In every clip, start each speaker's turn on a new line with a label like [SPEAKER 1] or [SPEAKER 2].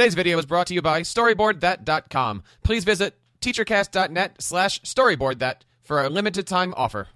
[SPEAKER 1] Today's video is brought to you by StoryboardThat.com. Please visit teachercast.net slash storyboardthat for a limited time offer.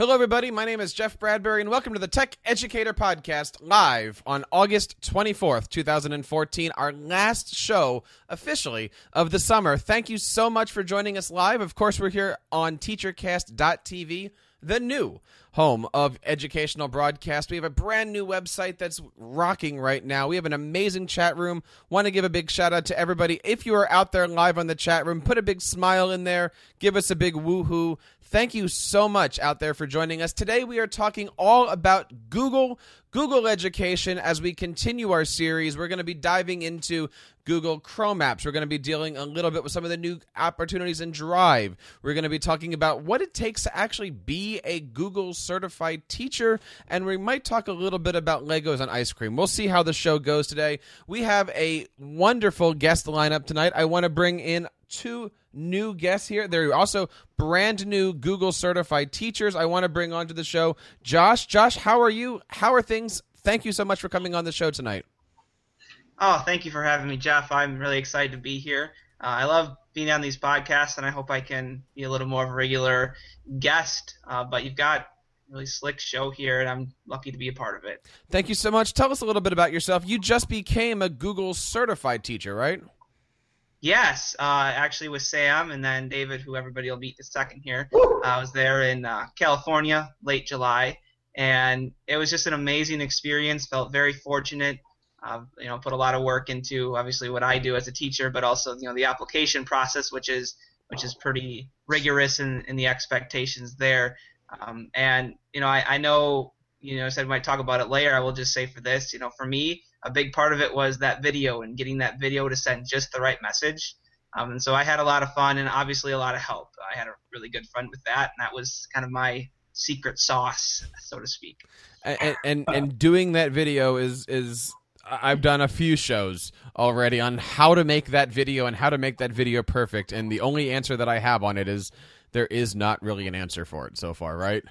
[SPEAKER 1] Hello, everybody. My name is Jeff Bradbury, and welcome to the Tech Educator Podcast live on August 24th, 2014, our last show officially of the summer. Thank you so much for joining us live. Of course, we're here on teachercast.tv, the new home of educational broadcast. We have a brand new website that's rocking right now. We have an amazing chat room. Want to give a big shout out to everybody. If you are out there live on the chat room, put a big smile in there, give us a big woohoo. Thank you so much out there for joining us. Today we are talking all about Google, Google Education as we continue our series. We're going to be diving into Google Chrome apps. We're going to be dealing a little bit with some of the new opportunities in Drive. We're going to be talking about what it takes to actually be a Google certified teacher, and we might talk a little bit about Legos and ice cream. We'll see how the show goes today. We have a wonderful guest lineup tonight. I want to bring in two new guests here. They're also brand new Google certified teachers. I want to bring onto the show Josh. Josh, how are you? How are things? Thank you so much for coming on the show tonight.
[SPEAKER 2] Oh, thank you for having me, Jeff. I'm really excited to be here. Uh, I love being on these podcasts, and I hope I can be a little more of a regular guest. Uh, but you've got a really slick show here, and I'm lucky to be a part of it.
[SPEAKER 1] Thank you so much. Tell us a little bit about yourself. You just became a Google certified teacher, right?
[SPEAKER 2] Yes, uh, actually with Sam and then David, who everybody will meet in a second here. I was there in uh, California, late July, and it was just an amazing experience. Felt very fortunate. Uh, you know, put a lot of work into obviously what I do as a teacher, but also you know the application process, which is which is pretty rigorous in, in the expectations there. Um, and you know, I, I know you know, I said we might talk about it later. I will just say for this, you know, for me, a big part of it was that video and getting that video to send just the right message. Um, and so I had a lot of fun and obviously a lot of help. I had a really good friend with that, and that was kind of my secret sauce, so to speak.
[SPEAKER 1] And and, and doing that video is is I've done a few shows already on how to make that video and how to make that video perfect. And the only answer that I have on it is there is not really an answer for it so far, right?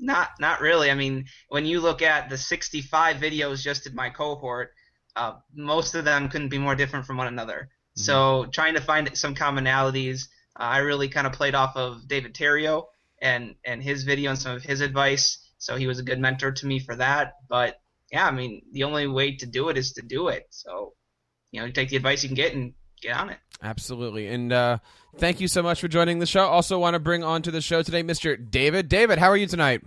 [SPEAKER 2] Not not really. I mean, when you look at the 65 videos just in my cohort, uh, most of them couldn't be more different from one another. Mm-hmm. So trying to find some commonalities, uh, I really kind of played off of David Theriault and and his video and some of his advice. So he was a good mentor to me for that. But yeah, I mean, the only way to do it is to do it. So you know, you take the advice you can get and get on it.
[SPEAKER 1] Absolutely. And uh, thank you so much for joining the show. Also, want to bring on to the show today Mr. David. David, how are you tonight?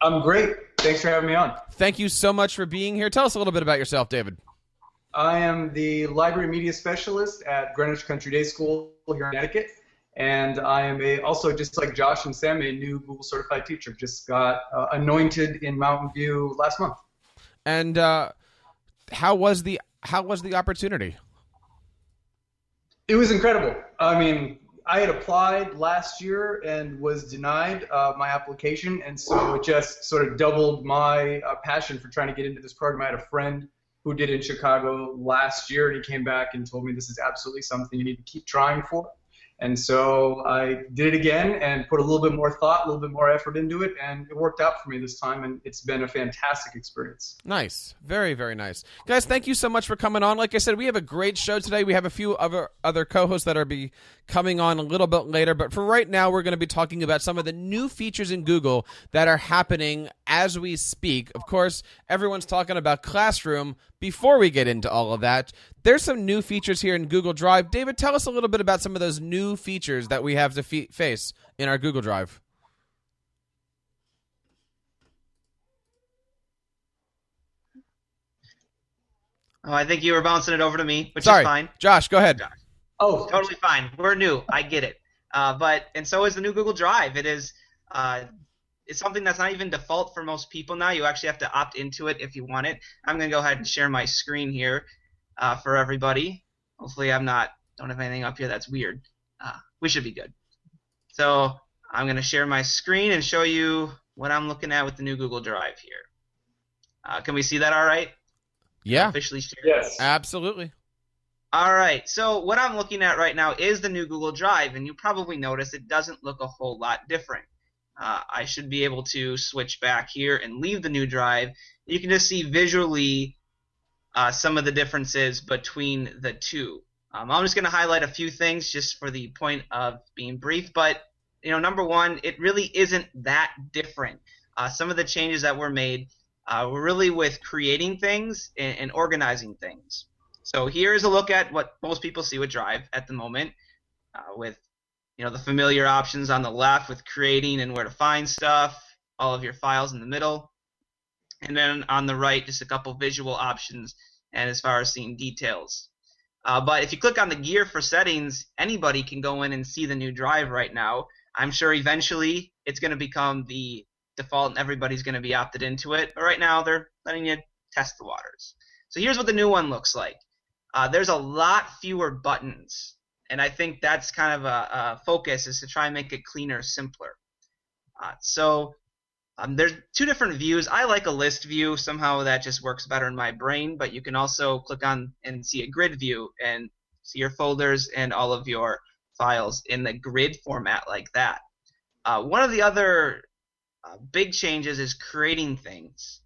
[SPEAKER 3] I'm great. Thanks for having me on.
[SPEAKER 1] Thank you so much for being here. Tell us a little bit about yourself, David.
[SPEAKER 3] I am the library media specialist at Greenwich Country Day School here in Connecticut. And I am a, also, just like Josh and Sam, a new Google certified teacher. Just got uh, anointed in Mountain View last month.
[SPEAKER 1] And uh, how was the how was the opportunity?
[SPEAKER 3] It was incredible. I mean, I had applied last year and was denied uh, my application, and so it just sort of doubled my uh, passion for trying to get into this program. I had a friend who did in Chicago last year, and he came back and told me this is absolutely something you need to keep trying for. And so I did it again and put a little bit more thought, a little bit more effort into it, and it worked out for me this time, and it's been a fantastic experience.
[SPEAKER 1] Nice. Very, very nice. Guys, thank you so much for coming on. Like I said, we have a great show today. We have a few other, other co hosts that are be coming on a little bit later, but for right now, we're going to be talking about some of the new features in Google that are happening as we speak. Of course, everyone's talking about Classroom. Before we get into all of that, there's some new features here in Google Drive. David, tell us a little bit about some of those new features that we have to fe- face in our Google Drive.
[SPEAKER 2] Oh, I think you were bouncing it over to me, which
[SPEAKER 1] Sorry.
[SPEAKER 2] is fine.
[SPEAKER 1] Josh, go ahead.
[SPEAKER 2] Oh, totally fine. We're new. I get it. Uh, but and so is the new Google Drive. It is uh, it's something that's not even default for most people now. You actually have to opt into it if you want it. I'm gonna go ahead and share my screen here uh, for everybody. Hopefully, I'm not don't have anything up here that's weird. Uh, we should be good. So I'm gonna share my screen and show you what I'm looking at with the new Google Drive here. Uh, can we see that all right?
[SPEAKER 1] Yeah.
[SPEAKER 2] Officially shared.
[SPEAKER 3] Yes.
[SPEAKER 1] Absolutely.
[SPEAKER 2] All right. So what I'm looking at right now is the new Google Drive, and you probably notice it doesn't look a whole lot different. Uh, I should be able to switch back here and leave the new drive. You can just see visually uh, some of the differences between the two. Um, I'm just going to highlight a few things just for the point of being brief, but you know, number one, it really isn't that different. Uh, some of the changes that were made uh, were really with creating things and, and organizing things. So here's a look at what most people see with Drive at the moment, uh, with you know the familiar options on the left with creating and where to find stuff, all of your files in the middle, and then on the right just a couple visual options and as far as seeing details. Uh, but if you click on the gear for settings, anybody can go in and see the new drive right now. I'm sure eventually it's going to become the default and everybody's going to be opted into it. But right now they're letting you test the waters. So here's what the new one looks like. Uh, there's a lot fewer buttons, and I think that's kind of a, a focus is to try and make it cleaner, simpler. Uh, so um, there's two different views. I like a list view. Somehow that just works better in my brain. But you can also click on and see a grid view and see your folders and all of your files in the grid format like that. Uh, one of the other uh, big changes is creating things.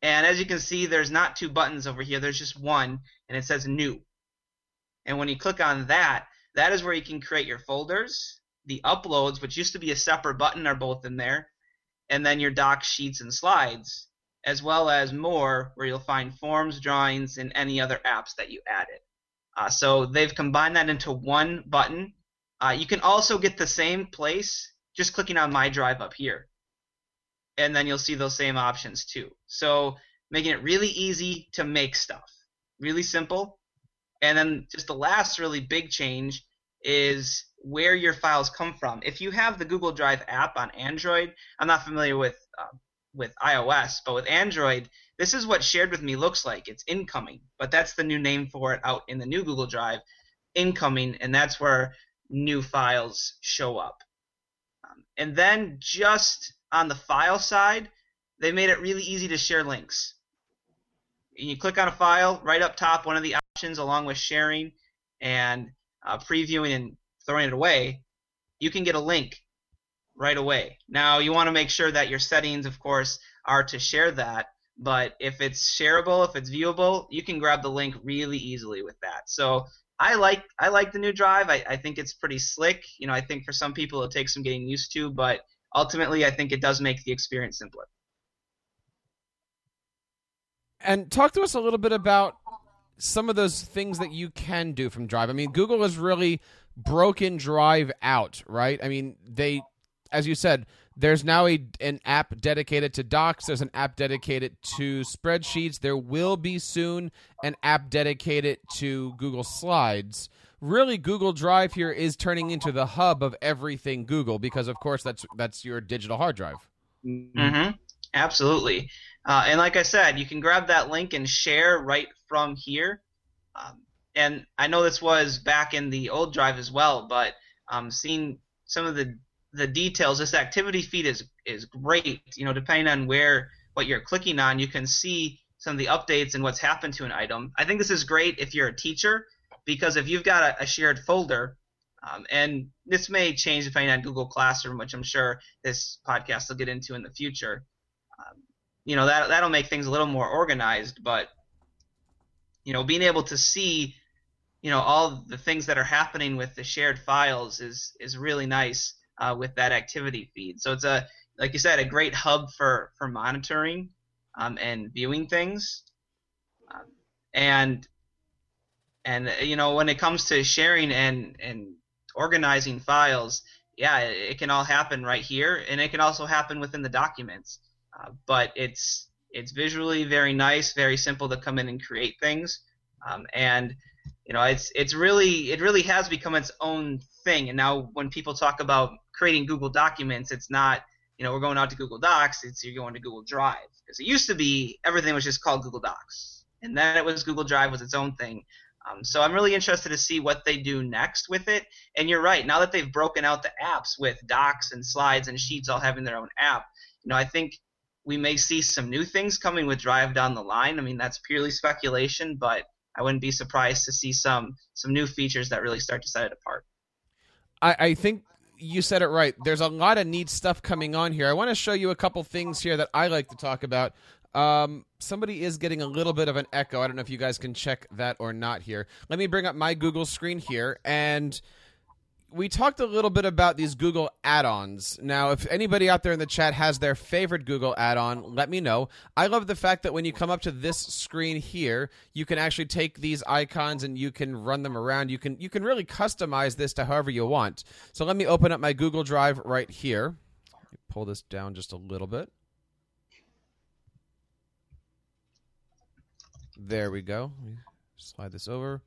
[SPEAKER 2] And as you can see, there's not two buttons over here. There's just one, and it says New. And when you click on that, that is where you can create your folders. The uploads, which used to be a separate button, are both in there. And then your docs, sheets, and slides, as well as more, where you'll find forms, drawings, and any other apps that you added. Uh, so they've combined that into one button. Uh, you can also get the same place just clicking on My Drive up here and then you'll see those same options too. So making it really easy to make stuff, really simple. And then just the last really big change is where your files come from. If you have the Google Drive app on Android, I'm not familiar with uh, with iOS, but with Android, this is what shared with me looks like. It's incoming, but that's the new name for it out in the new Google Drive, incoming, and that's where new files show up. Um, and then just on the file side, they made it really easy to share links. You click on a file, right up top, one of the options along with sharing and uh, previewing and throwing it away, you can get a link right away. Now, you want to make sure that your settings, of course, are to share that, but if it's shareable, if it's viewable, you can grab the link really easily with that. So I like I like the new drive. I, I think it's pretty slick. You know, I think for some people it takes some getting used to, but ultimately, I think it does make the experience simpler.
[SPEAKER 1] And talk to us a little bit about some of those things that you can do from Drive. I mean, Google has really broken Drive out, right? I mean, they, as you said, there's now a an app dedicated to Docs. There's an app dedicated to spreadsheets. There will be soon an app dedicated to Google Slides really Google Drive here is turning into the hub of everything Google because of course that's that's your digital hard drive.
[SPEAKER 2] Mm-hmm. Absolutely. Uh, and like I said, you can grab that link and share right from here. Um, and I know this was back in the old drive as well, but um, seeing some of the the details, this activity feed is is great. You know, depending on where what you're clicking on, you can see some of the updates and what's happened to an item. I think this is great if you're a teacher because if you've got a, a shared folder, um, and this may change depending on Google Classroom, which I'm sure this podcast will get into in the future. Um, you know that that'll make things a little more organized, but you know being able to see you know all the things that are happening with the shared files is is really nice uh, with that activity feed. So it's a like you said a great hub for for monitoring um, and viewing things. Um, and and you know, when it comes to sharing and and organizing files, yeah, it, it can all happen right here, and it can also happen within the documents. Uh, but it's it's visually very nice, very simple to come in and create things, um, and you know, it's it's really it really has become its own thing. And now when people talk about creating Google Documents, it's not you know we're going out to Google Docs. It's you're going to Google Drive because it used to be everything was just called Google Docs, and then it was Google Drive was its own thing. Um, so I'm really interested to see what they do next with it. And you're right. Now that they've broken out the apps with Docs and Slides and Sheets all having their own app, you know, I think we may see some new things coming with Drive down the line. I mean, that's purely speculation, but I wouldn't be surprised to see some some new features that really start to set it apart.
[SPEAKER 1] I, I think you said it right. There's a lot of neat stuff coming on here. I want to show you a couple things here that I like to talk about. Um, somebody is getting a little bit of an echo. I don't know if you guys can check that or not here. Let me bring up my Google screen here and we talked a little bit about these Google add-ons. Now, if anybody out there in the chat has their favorite Google add-on, let me know. I love the fact that when you come up to this screen here, you can actually take these icons and you can run them around. You can you can really customize this to however you want. So let me open up my Google Drive right here. Pull this down just a little bit. There we go. Slide this over.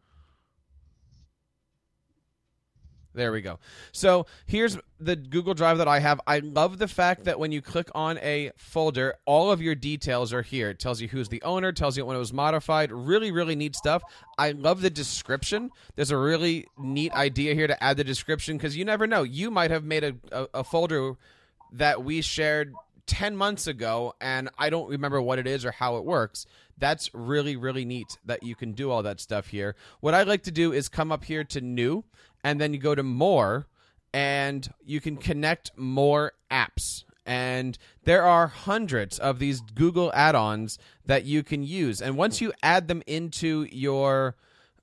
[SPEAKER 1] There we go. So here's the Google Drive that I have. I love the fact that when you click on a folder, all of your details are here. It tells you who's the owner, tells you when it was modified. Really, really neat stuff. I love the description. There's a really neat idea here to add the description because you never know. You might have made a, a, a folder that we shared 10 months ago and I don't remember what it is or how it works. That's really, really neat that you can do all that stuff here. What I like to do is come up here to new and then you go to more and you can connect more apps. And there are hundreds of these Google add-ons that you can use. And once you add them into your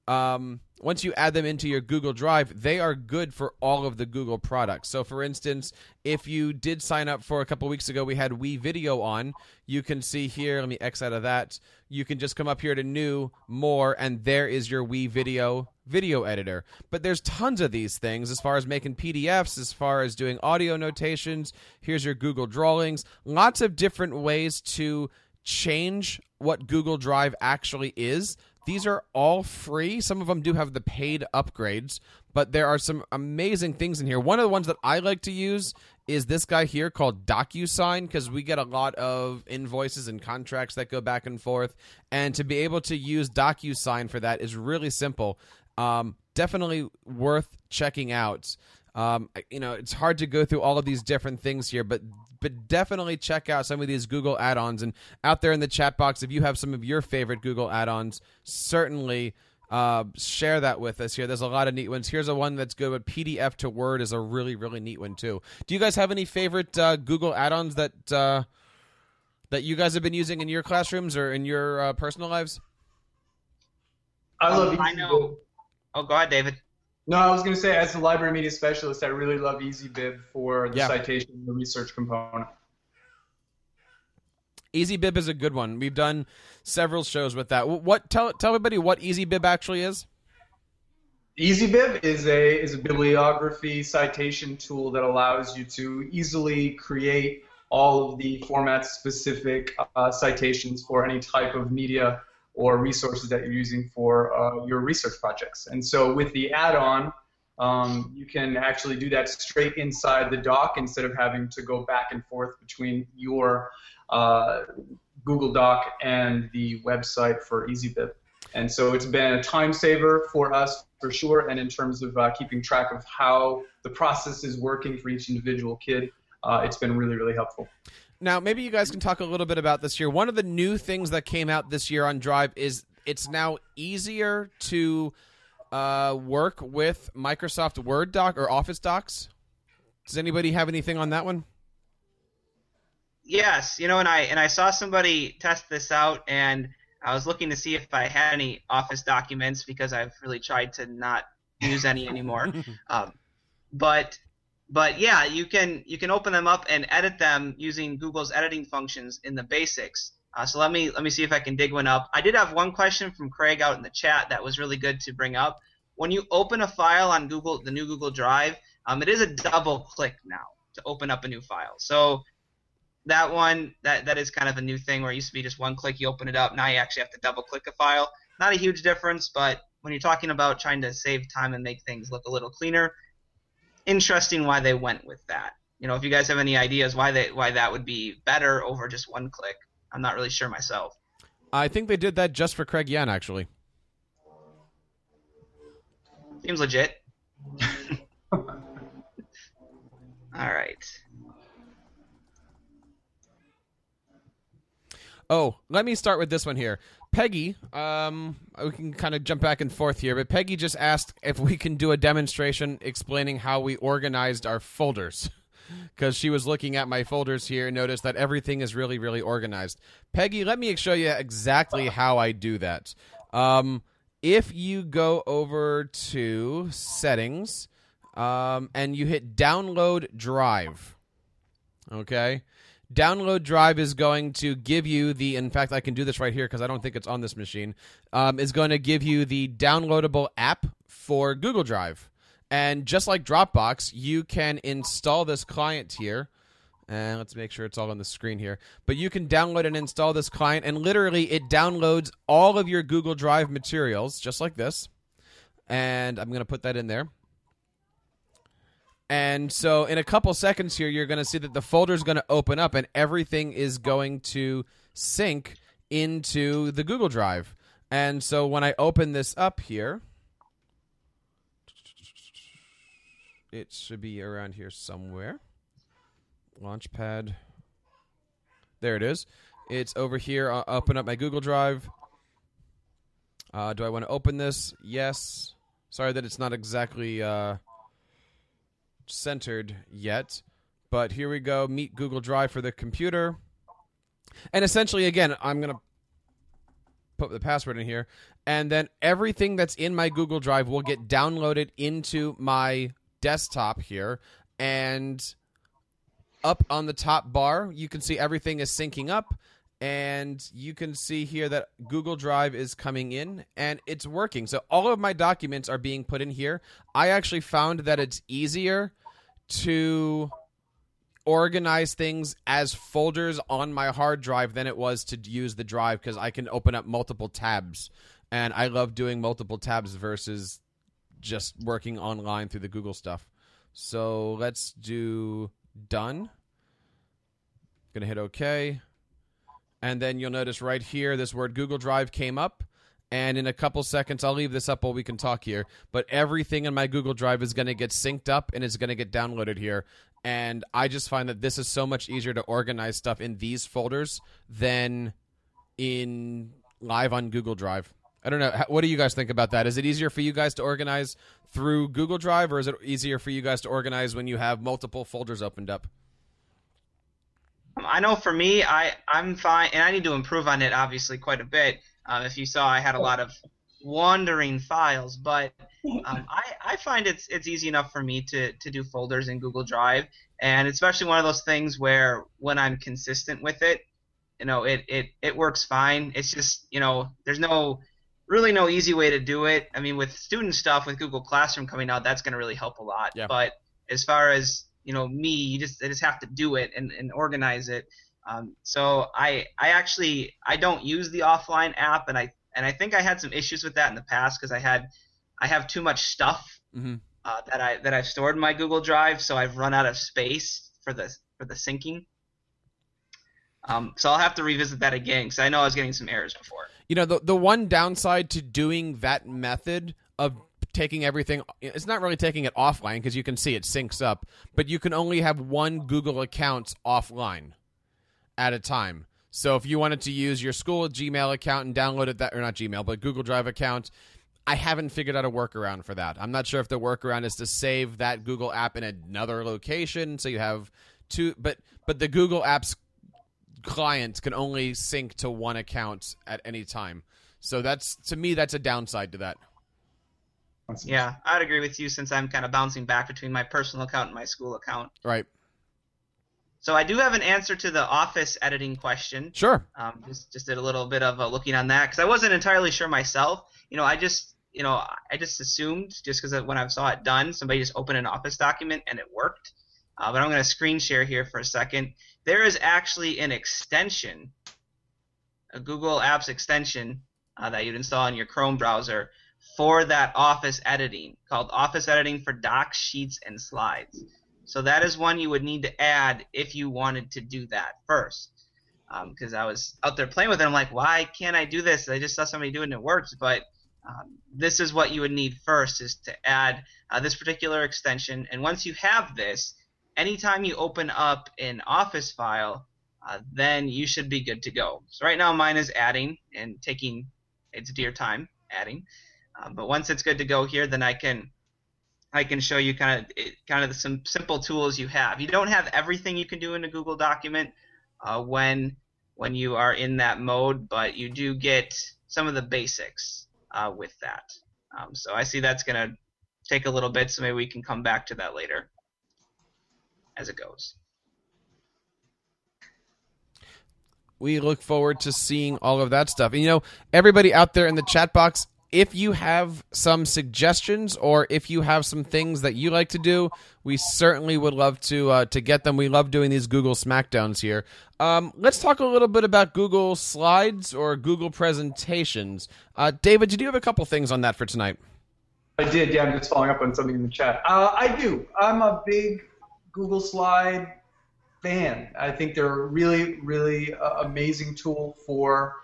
[SPEAKER 1] um, once you add them into your Google Drive, they are good for all of the Google products. So, for instance, if you did sign up for a couple weeks ago, we had WeVideo on. You can see here, let me X out of that. You can just come up here to new, more, and there is your WeVideo video editor. But there's tons of these things as far as making PDFs, as far as doing audio notations. Here's your Google Drawings. Lots of different ways to change what Google Drive actually is. These are all free. Some of them do have the paid upgrades, but there are some amazing things in here. One of the ones that I like to use is this guy here called DocuSign because we get a lot of invoices and contracts that go back and forth. And to be able to use DocuSign for that is really simple. Um, definitely worth checking out. Um, you know, it's hard to go through all of these different things here, but but definitely check out some of these Google add-ons. And out there in the chat box, if you have some of your favorite Google add-ons, certainly uh, share that with us here. There's a lot of neat ones. Here's a one that's good, but PDF to Word is a really really neat one too. Do you guys have any favorite uh, Google add-ons that uh, that you guys have been using in your classrooms or in your uh, personal lives?
[SPEAKER 3] I love.
[SPEAKER 2] Um, I know. Oh, go ahead, David.
[SPEAKER 3] No, I was going to say, as a library media specialist, I really love EasyBib for the
[SPEAKER 1] Yeah.
[SPEAKER 3] citation and the research component.
[SPEAKER 1] EasyBib is a good one. We've done several shows with that. What tell tell everybody what EasyBib actually is?
[SPEAKER 3] EasyBib is a is a bibliography citation tool that allows you to easily create all of the format specific uh, citations for any type of media or resources that you're using for uh, your research projects. And so with the add-on, um, you can actually do that straight inside the doc instead of having to go back and forth between your uh, Google Doc and the website for EasyBib. And so it's been a time saver for us for sure, and in terms of uh, keeping track of how the process is working for each individual kid, uh, it's been really, really helpful.
[SPEAKER 1] Now, maybe you guys can talk a little bit about this year. One of the new things that came out this year on Drive is it's now easier to uh, work with Microsoft Word doc or Office docs. Does anybody have anything on that one?
[SPEAKER 2] Yes, you know, and I and I saw somebody test this out, and I was looking to see if I had any Office documents because I've really tried to not use any anymore. um, but but yeah, you can you can open them up and edit them using Google's editing functions in the basics. Uh, so let me let me see if I can dig one up. I did have one question from Craig out in the chat that was really good to bring up. When you open a file on Google, the new Google Drive, um, it is a double click now to open up a new file. So that one that that is kind of a new thing where it used to be just one click you open it up now you actually have to double click a file not a huge difference but when you're talking about trying to save time and make things look a little cleaner, interesting why they went with that. You know, if you guys have any ideas why they why that would be better over just one click, I'm not really sure myself.
[SPEAKER 1] I think they did that just for Craig Yen, actually.
[SPEAKER 2] Seems legit. All right.
[SPEAKER 1] Oh, let me start with this one here. Peggy, um, we can kind of jump back and forth here, but Peggy just asked if we can do a demonstration explaining how we organized our folders. Because she was looking at my folders here and noticed that everything is really, really organized. Peggy, let me show you exactly how I do that. Um, if you go over to settings um, and you hit download drive, okay? Download Drive is going to give you the. In fact, I can do this right here because I don't think it's on this machine. Um, is going to give you the downloadable app for Google Drive, and just like Dropbox, you can install this client here. And let's make sure it's all on the screen here. But you can download and install this client, and literally it downloads all of your Google Drive materials, just like this. And I'm going to put that in there. And so in a couple seconds here, you're going to see that the folder is going to open up and everything is going to sync into the Google Drive. And so when I open this up here, it should be around here somewhere. Launchpad. There it is. It's over here. I'll open up my Google Drive. Uh, do I want to open this? Yes. Sorry that it's not exactly. Uh, centered yet, but here we go. Meet Google Drive for the computer. And essentially, again, I'm going to put the password in here, and then everything that's in my Google Drive will get downloaded into my desktop here. And up on the top bar, you can see everything is syncing up. And you can see here that Google Drive is coming in and it's working. So all of my documents are being put in here. I actually found that it's easier to organize things as folders on my hard drive than it was to use the drive because I can open up multiple tabs. And I love doing multiple tabs versus just working online through the Google stuff. So let's do done. Gonna hit OK. And then you'll notice right here this word Google Drive came up. And in a couple seconds, I'll leave this up while we can talk here. But everything in my Google Drive is going to get synced up and is going to get downloaded here. And I just find that this is so much easier to organize stuff in these folders than in live on Google Drive. I don't know. What do you guys think about that? Is it easier for you guys to organize through Google Drive, or is it easier for you guys to organize when you have multiple folders opened up?
[SPEAKER 2] I know for me, I I'm fine, and I need to improve on it obviously quite a bit. Um, if you saw, I had a lot of wandering files, but um, I, I find it's it's easy enough for me to, to do folders in Google Drive, and especially one of those things where when I'm consistent with it, you know, it, it, it works fine. It's just you know, there's no really no easy way to do it. I mean, with student stuff with Google Classroom coming out, that's going to really help a lot.
[SPEAKER 1] Yeah.
[SPEAKER 2] But as far as you know, me, you just I just have to do it and, and organize it. Um, so I I actually I don't use the offline app, and I and I think I had some issues with that in the past because I had I have too much stuff
[SPEAKER 1] mm-hmm.
[SPEAKER 2] uh, that I that I've stored in my Google Drive, so I've run out of space for the for the syncing. Um, so I'll have to revisit that again because I know I was getting some errors before.
[SPEAKER 1] You know, the the one downside to doing that method of taking everything it's not really taking it offline because you can see it syncs up but you can only have one google account offline at a time. So if you wanted to use your school Gmail account and download it that or not Gmail, but Google Drive account, I haven't figured out a workaround for that. I'm not sure if the workaround is to save that Google app in another location so you have two but but the Google apps client can only sync to one account at any time. So that's to me that's a downside to that.
[SPEAKER 2] Yeah, I'd agree with you since I'm kind of bouncing back between my personal account and my school account.
[SPEAKER 1] Right.
[SPEAKER 2] So I do have an answer to the office editing question.
[SPEAKER 1] Sure.
[SPEAKER 2] Um, just just did a little bit of looking on that because I wasn't entirely sure myself. You know, I just you know I just assumed just because when I saw it done, somebody just opened an office document and it worked. Uh, but I'm going to screen share here for a second. There is actually an extension, a Google Apps extension uh, that you'd install in your Chrome browser, for that office editing called Office Editing for Docs, Sheets, and Slides. So that is one you would need to add if you wanted to do that first. Because um, I was out there playing with it, I'm like, why can't I do this? I just saw somebody do it and it works, but um, this is what you would need first is to add uh, this particular extension. And once you have this, anytime you open up an Office file, uh, then you should be good to go. So right now mine is adding and taking its dear time adding. Uh, but once it's good to go here, then I can I can show you kind of kind of some simple tools you have. You don't have everything you can do in a Google document uh, when when you are in that mode, but you do get some of the basics uh, with that. Um, so I see that's going to take a little bit, so maybe we can come back to that later as it goes.
[SPEAKER 1] We look forward to seeing all of that stuff. And, you know, everybody out there in the chat box, if you have some suggestions or if you have some things that you like to do, we certainly would love to uh, to get them. We love doing these Google Smackdowns here. Um, let's talk a little bit about Google Slides or Google presentations. Uh, David, did you have a couple things on that for tonight?
[SPEAKER 3] I did. Yeah, I'm just following up on something in the chat. Uh, I do. I'm a big Google Slide fan. I think they're a really, really uh, amazing tool for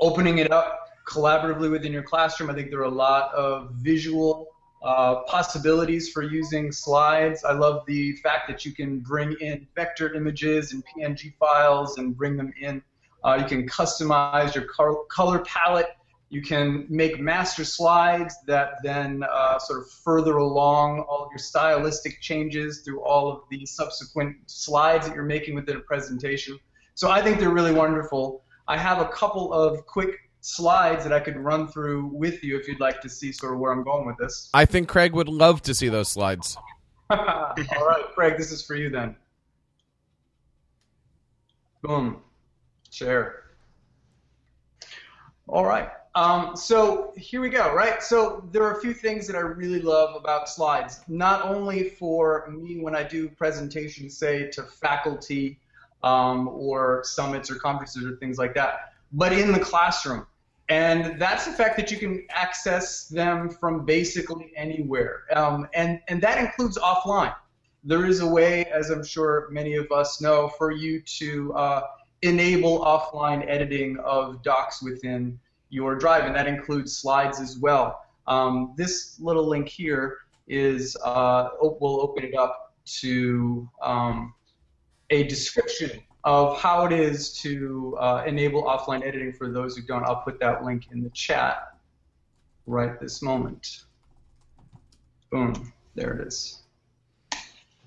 [SPEAKER 3] opening it up collaboratively within your classroom. I think there are a lot of visual uh, possibilities for using slides. I love the fact that you can bring in vector images and PNG files and bring them in. Uh, you can customize your color palette. You can make master slides that then uh, sort of further along all of your stylistic changes through all of the subsequent slides that you're making within a presentation. So I think they're really wonderful. I have a couple of quick slides that I could run through with you if you'd like to see sort of where I'm going with this.
[SPEAKER 1] I think Craig would love to see those slides.
[SPEAKER 3] All right, Craig, this is for you then. Boom. Share. All right. Um, so here we go, right? So there are a few things that I really love about slides. Not only for me when I do presentations, say to faculty um, or summits or conferences or things like that, but in the classroom. And that's the fact that you can access them from basically anywhere. Um, and, and that includes offline. There is a way, as I'm sure many of us know, for you to uh, enable offline editing of docs within your drive, and that includes slides as well. Um, this little link here is, uh, we'll open it up to um, a description of how it is to uh, enable offline editing for those who don't. I'll put that link in the chat right this moment. Boom, there it is.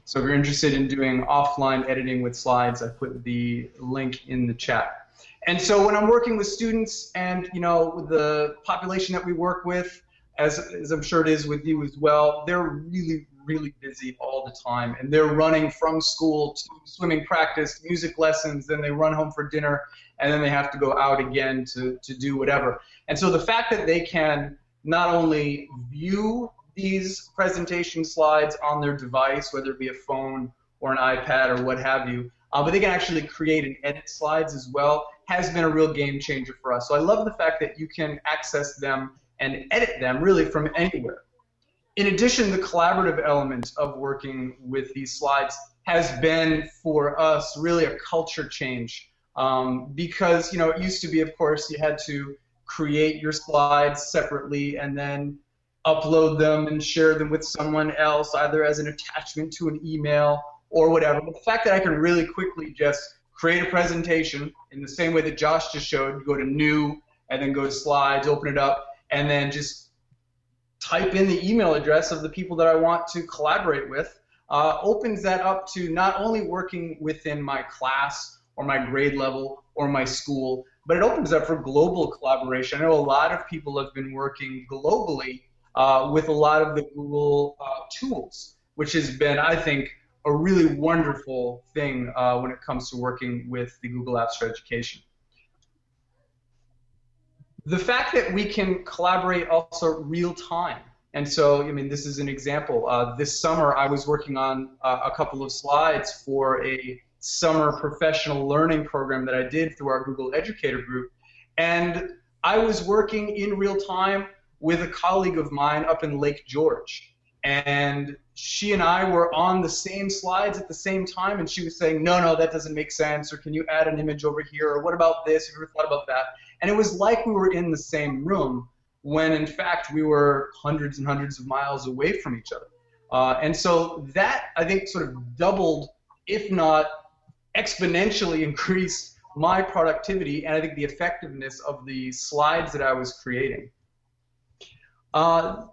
[SPEAKER 3] So if you're interested in doing offline editing with slides, I put the link in the chat. And so when I'm working with students and you know the population that we work with, as, as I'm sure it is with you as well, they're really, really busy all the time. And they're running from school to swimming practice, music lessons, then they run home for dinner, and then they have to go out again to, to do whatever. And so the fact that they can not only view these presentation slides on their device, whether it be a phone or an iPad or what have you, uh, but they can actually create and edit slides as well, has been a real game changer for us. So I love the fact that you can access them and edit them really from anywhere. In addition, the collaborative element of working with these slides has been for us really a culture change um, because you know it used to be, of course, you had to create your slides separately and then upload them and share them with someone else, either as an attachment to an email or whatever. But the fact that I can really quickly just create a presentation in the same way that Josh just showed, go to New and then go to Slides, open it up, and then just type in the email address of the people that I want to collaborate with, uh, opens that up to not only working within my class or my grade level or my school, but it opens up for global collaboration. I know a lot of people have been working globally uh, with a lot of the Google uh, tools, which has been, I think, a really wonderful thing uh, when it comes to working with the Google Apps for Education the fact that we can collaborate also real time. And so, I mean, this is an example. Uh, this summer, I was working on uh, a couple of slides for a summer professional learning program that I did through our Google Educator group. And I was working in real time with a colleague of mine up in Lake George. And she and I were on the same slides at the same time, and she was saying, No, no, that doesn't make sense, or can you add an image over here, or what about this? Have you ever thought about that? And it was like we were in the same room when in fact we were hundreds and hundreds of miles away from each other. Uh, and so that, I think, sort of doubled, if not exponentially increased my productivity and I think the effectiveness of the slides that I was creating. Uh,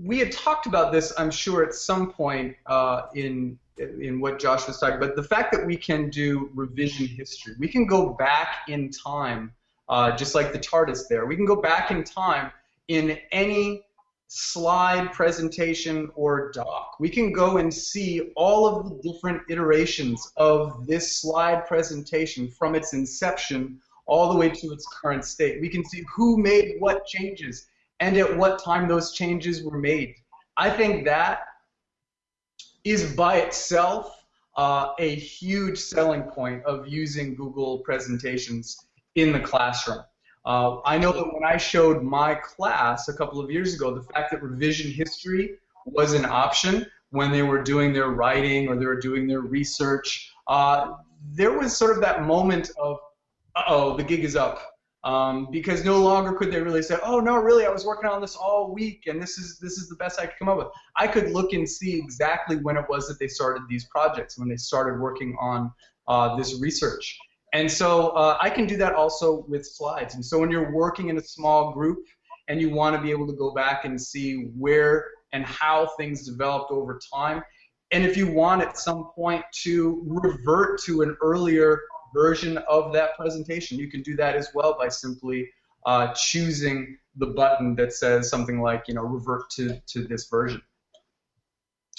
[SPEAKER 3] we had talked about this, I'm sure, at some point uh, in in what Josh was talking about. The fact that we can do revision history, we can go back in time, uh, just like the TARDIS there. We can go back in time in any slide presentation or doc. We can go and see all of the different iterations of this slide presentation from its inception all the way to its current state. We can see who made what changes and at what time those changes were made. I think that is by itself uh, a huge selling point of using Google presentations in the classroom. Uh, I know that when I showed my class a couple of years ago, the fact that revision history was an option when they were doing their writing or they were doing their research, uh, there was sort of that moment of, oh, the gig is up. Um, because no longer could they really say, "Oh no, really, I was working on this all week, and this is this is the best I could come up with." I could look and see exactly when it was that they started these projects, when they started working on uh, this research, and so uh, I can do that also with slides. And so when you're working in a small group and you want to be able to go back and see where and how things developed over time, and if you want at some point to revert to an earlier version of that presentation, you can do that as well by simply uh, choosing the button that says something like, you know, revert to, to this version.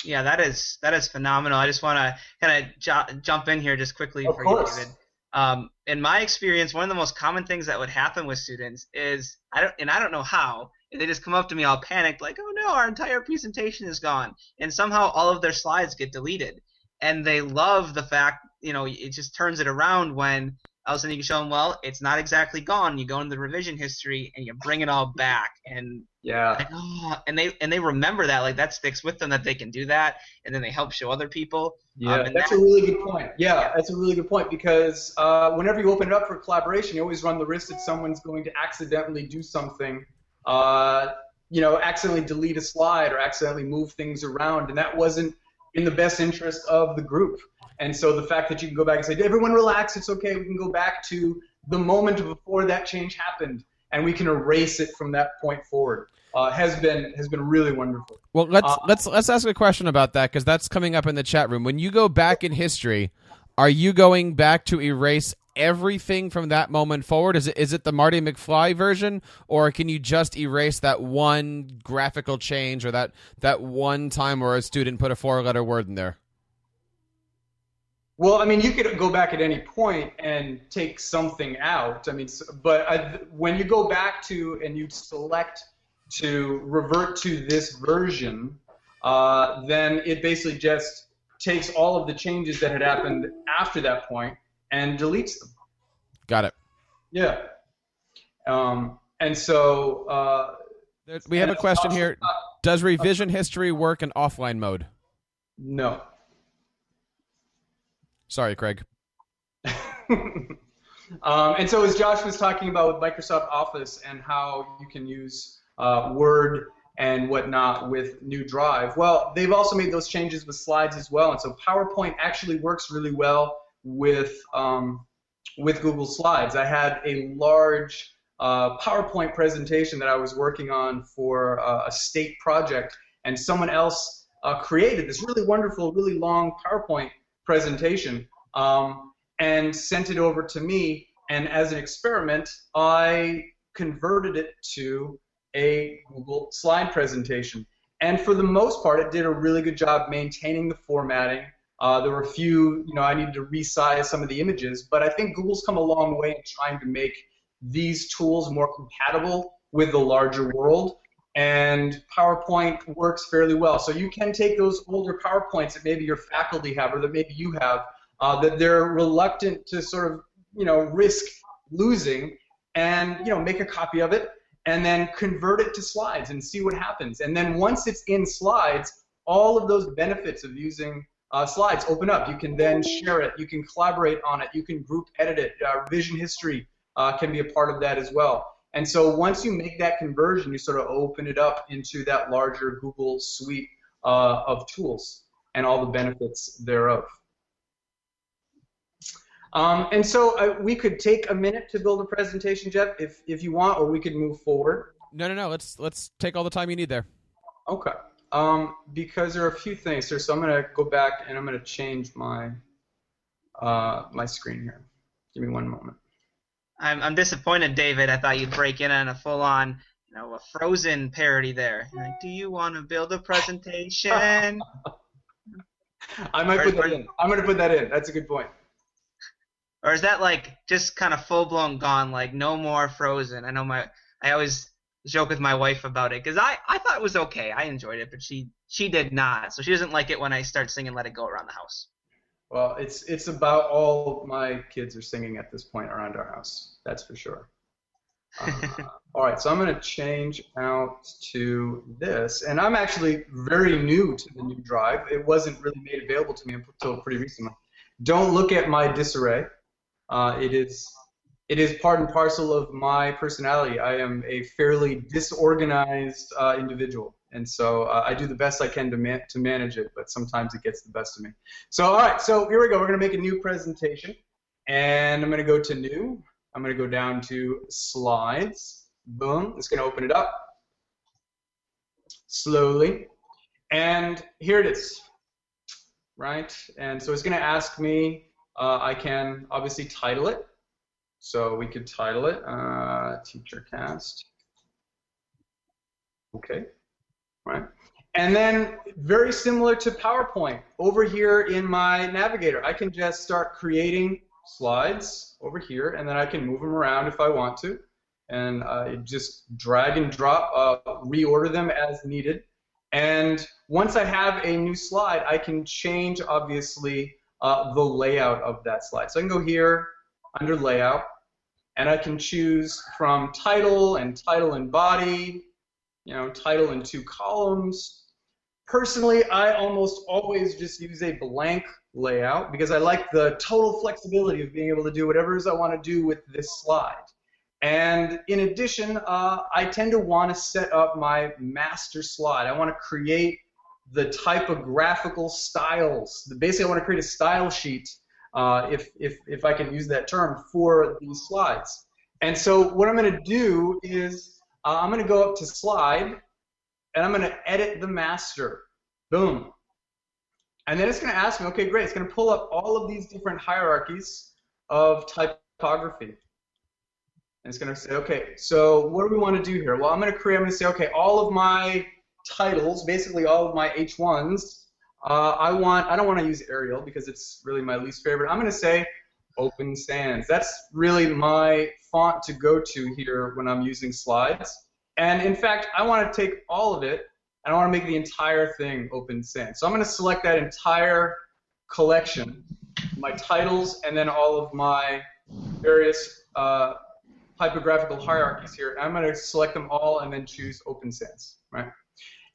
[SPEAKER 2] Yeah, that is that is phenomenal. I just want to kind of ju- jump in here just quickly
[SPEAKER 3] of
[SPEAKER 2] for
[SPEAKER 3] course.
[SPEAKER 2] you, David. Um, in my experience, one of the most common things that would happen with students is I don't, and I don't know how, they just come up to me all panicked, like, "Oh no, our entire presentation is gone," and somehow all of their slides get deleted, and they love the fact, you know, it just turns it around when all of a sudden you can show them, well, it's not exactly gone. You go into the revision history and you bring it all back, and
[SPEAKER 3] Yeah.
[SPEAKER 2] like, oh, and they and they remember that, like that sticks with them that they can do that, and then they help show other people.
[SPEAKER 3] Yeah,
[SPEAKER 2] Um, and
[SPEAKER 3] that's
[SPEAKER 2] that-
[SPEAKER 3] a really good point. Yeah,
[SPEAKER 2] Yeah.
[SPEAKER 3] that's a really good point because uh, whenever you open it up for collaboration, you always run the risk that someone's going to accidentally do something, uh, you know, accidentally delete a slide or accidentally move things around, and that wasn't in the best interest of the group. And so the fact that you can go back and say, everyone relax, it's okay, we can go back to the moment before that change happened, and we can erase it from that point forward, uh, has been has been really wonderful.
[SPEAKER 1] Well, let's
[SPEAKER 3] Uh,
[SPEAKER 1] let's let's ask a question about that because that's coming up in the chat room. When you go back in history, are you going back to erase everything from that moment forward? Is it is it the Marty McFly version, or can you just erase that one graphical change or that that one time where a student put a four letter word in there?
[SPEAKER 3] Well, I mean, you could go back at any point and take something out. I mean, but I, when you go back to and you select to revert to this version, uh, then it basically just takes all of the changes that had happened after that point and deletes them.
[SPEAKER 1] Got it.
[SPEAKER 3] Yeah. Um, and so uh,
[SPEAKER 1] There- We have a question
[SPEAKER 3] also-
[SPEAKER 1] here. Does revision history work in offline mode?
[SPEAKER 3] no.
[SPEAKER 1] Sorry, Craig.
[SPEAKER 3] um, and so as Josh was talking about with Microsoft Office and how you can use uh, Word and whatnot with New Drive, well, they've also made those changes with slides as well. And so PowerPoint actually works really well with um, with Google Slides. I had a large uh, PowerPoint presentation that I was working on for uh, a state project, and someone else uh, created this really wonderful, really long PowerPoint presentation um, and sent it over to me. And as an experiment, I converted it to a Google slide presentation. And for the most part, it did a really good job maintaining the formatting. Uh, there were a few, you know, I needed to resize some of the images, but I think Google's come a long way in trying to make these tools more compatible with the larger world. And PowerPoint works fairly well. So you can take those older PowerPoints that maybe your faculty have or that maybe you have uh, that they're reluctant to sort of, you know, risk losing and, you know, make a copy of it and then convert it to slides and see what happens. And then once it's in slides, all of those benefits of using uh, slides open up. You can then share it. You can collaborate on it. You can group edit it. Uh, revision history uh, can be a part of that as well. And so once you make that conversion, you sort of open it up into that larger Google suite uh, of tools and all the benefits thereof. Um, and so uh, we could take a minute to build a presentation, Jeff, if, if you want, or we could move forward.
[SPEAKER 1] No, no, no. Let's let's take all the time you need there.
[SPEAKER 3] Okay. Um, because there are a few things here, so I'm going to go back and I'm going to change my uh, my screen here. Give me one moment.
[SPEAKER 2] I'm, I'm disappointed, David. I thought you'd break in on a full-on, you know, a Frozen parody there. Like, do you want to build a presentation?
[SPEAKER 3] I might put that in. I'm going to put that in. That's a good point.
[SPEAKER 2] Or is that like just kind of full-blown gone? Like no more Frozen. I know my. I always joke with my wife about it because I, I thought it was okay. I enjoyed it, but she she did not. So she doesn't like it when I start singing "Let It Go" around the house.
[SPEAKER 3] Well, it's it's about all my kids are singing at this point around our house. That's for sure. Uh, all right, so I'm going to change out to this, and I'm actually very new to the new drive. It wasn't really made available to me until pretty recently. Don't look at my disarray. Uh, it is it is part and parcel of my personality. I am a fairly disorganized uh, individual, and so uh, I do the best I can to, man- to manage it, but sometimes it gets the best of me. So, all right, so here we go. We're going to make a new presentation, and I'm going to go to new. I'm going to go down to slides. Boom. It's going to open it up slowly, and here it is. Right, and so it's going to ask me. Uh, I can obviously title it. So we could title it uh, Teacher Cast. Okay, right. And then very similar to PowerPoint, over here in my navigator, I can just start creating slides over here, and then I can move them around if I want to, and uh, just drag and drop, uh, reorder them as needed. And once I have a new slide, I can change, obviously, uh, the layout of that slide. So I can go here, under layout, and I can choose from title and title and body, you know, title in two columns. Personally, I almost always just use a blank layout because I like the total flexibility of being able to do whatever it is I want to do with this slide. And in addition, uh, I tend to want to set up my master slide. I want to create the typographical styles. Basically, I want to create a style sheet uh, if, if, if I can use that term, for these slides. And so what I'm going to do is uh, I'm going to go up to slide, and I'm going to edit the master. Boom. And then it's going to ask me, okay, great. It's going to pull up all of these different hierarchies of typography. And it's going to say, okay, so what do we want to do here? Well, I'm going to create, I'm going to say, okay, all of my titles, basically all of my H1s, uh, I want I don't want to use Arial because it's really my least favorite. I'm going to say Open Sans. That's really my font to go to here when I'm using slides. And in fact, I want to take all of it and I want to make the entire thing Open Sans. So I'm going to select that entire collection, my titles, and then all of my various uh, typographical hierarchies here. I'm going to select them all and then choose Open Sans, right?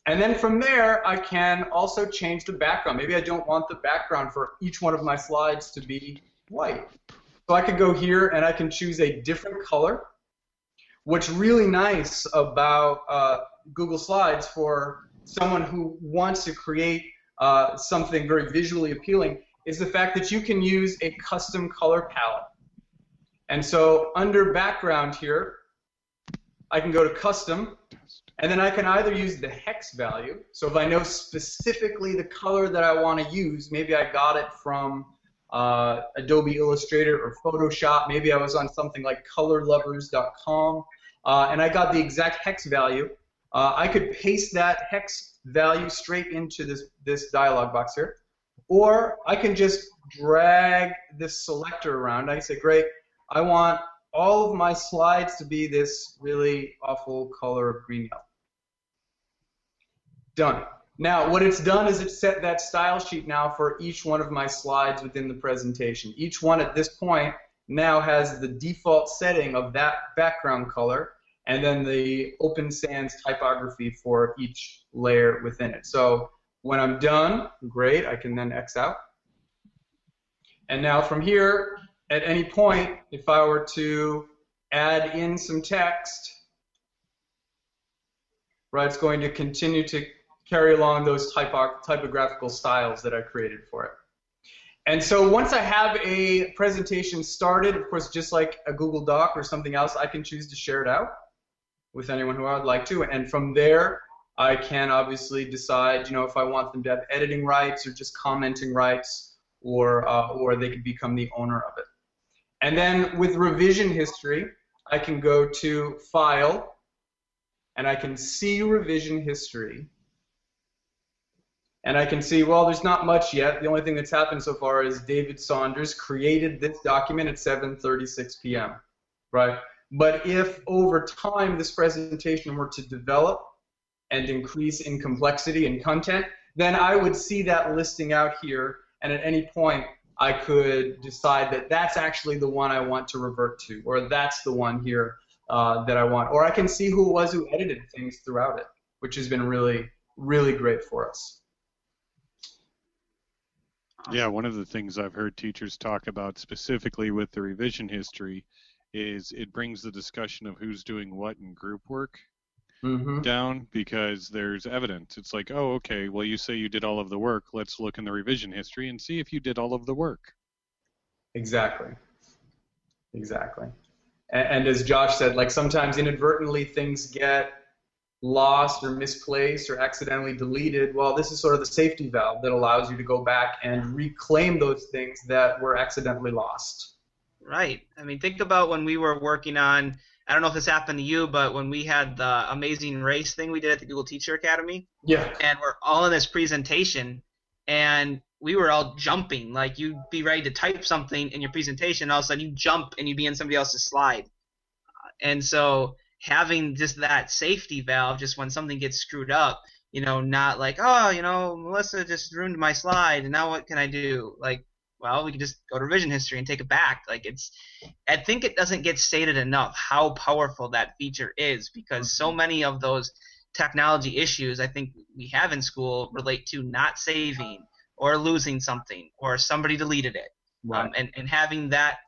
[SPEAKER 3] And then from there, I can also change the background. Maybe I don't want the background for each one of my slides to be white. So I could go here and I can choose a different color. What's really nice about uh, Google Slides for someone who wants to create uh, something very visually appealing is the fact that you can use a custom color palette. And so under background here, I can go to custom and then I can either use the hex value. So if I know specifically the color that I want to use, maybe I got it from uh, Adobe Illustrator or Photoshop. Maybe I was on something like colorlovers.com uh, and I got the exact hex value. Uh, I could paste that hex value straight into this, this dialog box here. Or I can just drag this selector around. I can say, great, I want all of my slides to be this really awful color of green yellow. Done. Now, what it's done is it's set that style sheet now for each one of my slides within the presentation. Each one at this point now has the default setting of that background color, and then the Open Sans typography for each layer within it. So when I'm done, great, I can then X out. And now from here, at any point, if I were to add in some text, right, it's going to continue to carry along those typo typographical styles that I created for it. And so once I have a presentation started, of course, just like a Google Doc or something else, I can choose to share it out with anyone who I would like to. And from there, I can obviously decide, you know, if I want them to have editing rights or just commenting rights, or uh, or they could become the owner of it. And then with revision history, I can go to File, and I can see revision history. And I can see, well, there's not much yet. The only thing that's happened so far is David Saunders created this document at 7:36 p.m. Right? But if over time this presentation were to develop and increase in complexity and content, then I would see that listing out here, and at any point I could decide that that's actually the one I want to revert to, or that's the one here uh, that I want, or I can see who it was who edited things throughout it, which has been really, really great for us.
[SPEAKER 4] Yeah, one of the things I've heard teachers talk about specifically with the revision history is it brings the discussion of who's doing what in group work mm-hmm. down because there's evidence. It's like, oh, okay, well, you say you did all of the work. Let's look in the revision history and see if you did all of the work.
[SPEAKER 3] Exactly. Exactly. And, and as Josh said, like sometimes inadvertently things get lost or misplaced or accidentally deleted, well, this is sort of the safety valve that allows you to go back and reclaim those things that were accidentally lost.
[SPEAKER 2] Right. I mean, think about when we were working on, I don't know if this happened to you, but when we had the amazing race thing we did at the Google Teacher Academy.
[SPEAKER 3] Yeah.
[SPEAKER 2] And we're all in this presentation, and we were all jumping. Like, you'd be ready to type something in your presentation, and all of a sudden you jump and you'd be in somebody else's slide. And so having just that safety valve just when something gets screwed up you know not like oh you know melissa just ruined my slide and now what can i do like well we can just go to revision history and take it back like it's i think it doesn't get stated enough how powerful that feature is because so mm-hmm. many of those technology issues i think we have in school relate to not saving or losing something or somebody deleted it right. um, and, and having that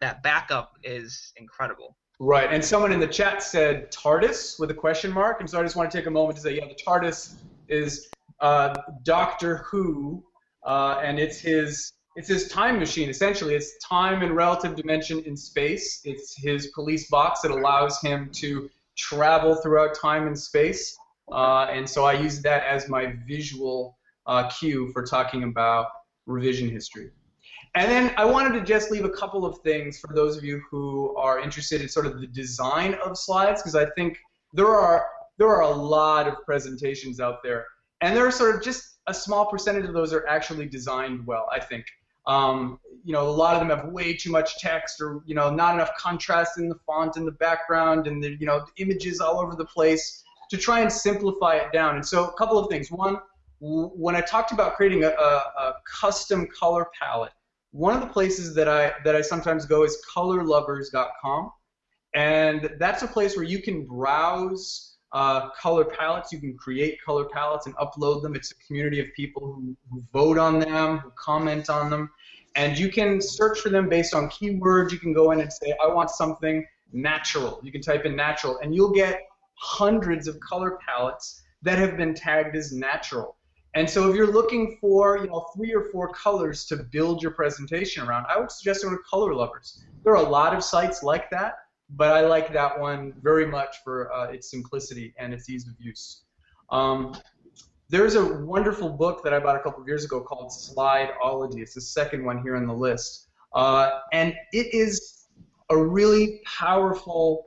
[SPEAKER 2] that backup is incredible
[SPEAKER 3] Right, and someone in the chat said TARDIS with a question mark, and so I just want to take a moment to say, yeah, the TARDIS is uh, Doctor Who, uh, and it's his it's his time machine. Essentially, it's time and relative dimension in space. It's his police box that allows him to travel throughout time and space, uh, and so I use that as my visual uh, cue for talking about revision history. And then I wanted to just leave a couple of things for those of you who are interested in sort of the design of slides, because I think there are there are a lot of presentations out there, and there are sort of just a small percentage of those are actually designed well. I think. Um, you know, a lot of them have way too much text, or you know, not enough contrast in the font and the background, and the you know, images all over the place. To try and simplify it down, and so a couple of things. One, when I talked about creating a, a, a custom color palette, one of the places that I that I sometimes go is colorlovers.com, and that's a place where you can browse uh, color palettes. You can create color palettes and upload them. It's a community of people who, who vote on them, who comment on them, and you can search for them based on keywords. You can go in and say, I want something natural. You can type in natural, and you'll get hundreds of color palettes that have been tagged as natural. And so if you're looking for, you know, three or four colors to build your presentation around, I would suggest going to Color Lovers. There are a lot of sites like that, but I like that one very much for uh, its simplicity and its ease of use. Um, there's a wonderful book that I bought a couple of years ago called Slideology. It's the second one here on the list. Uh, and it is a really powerful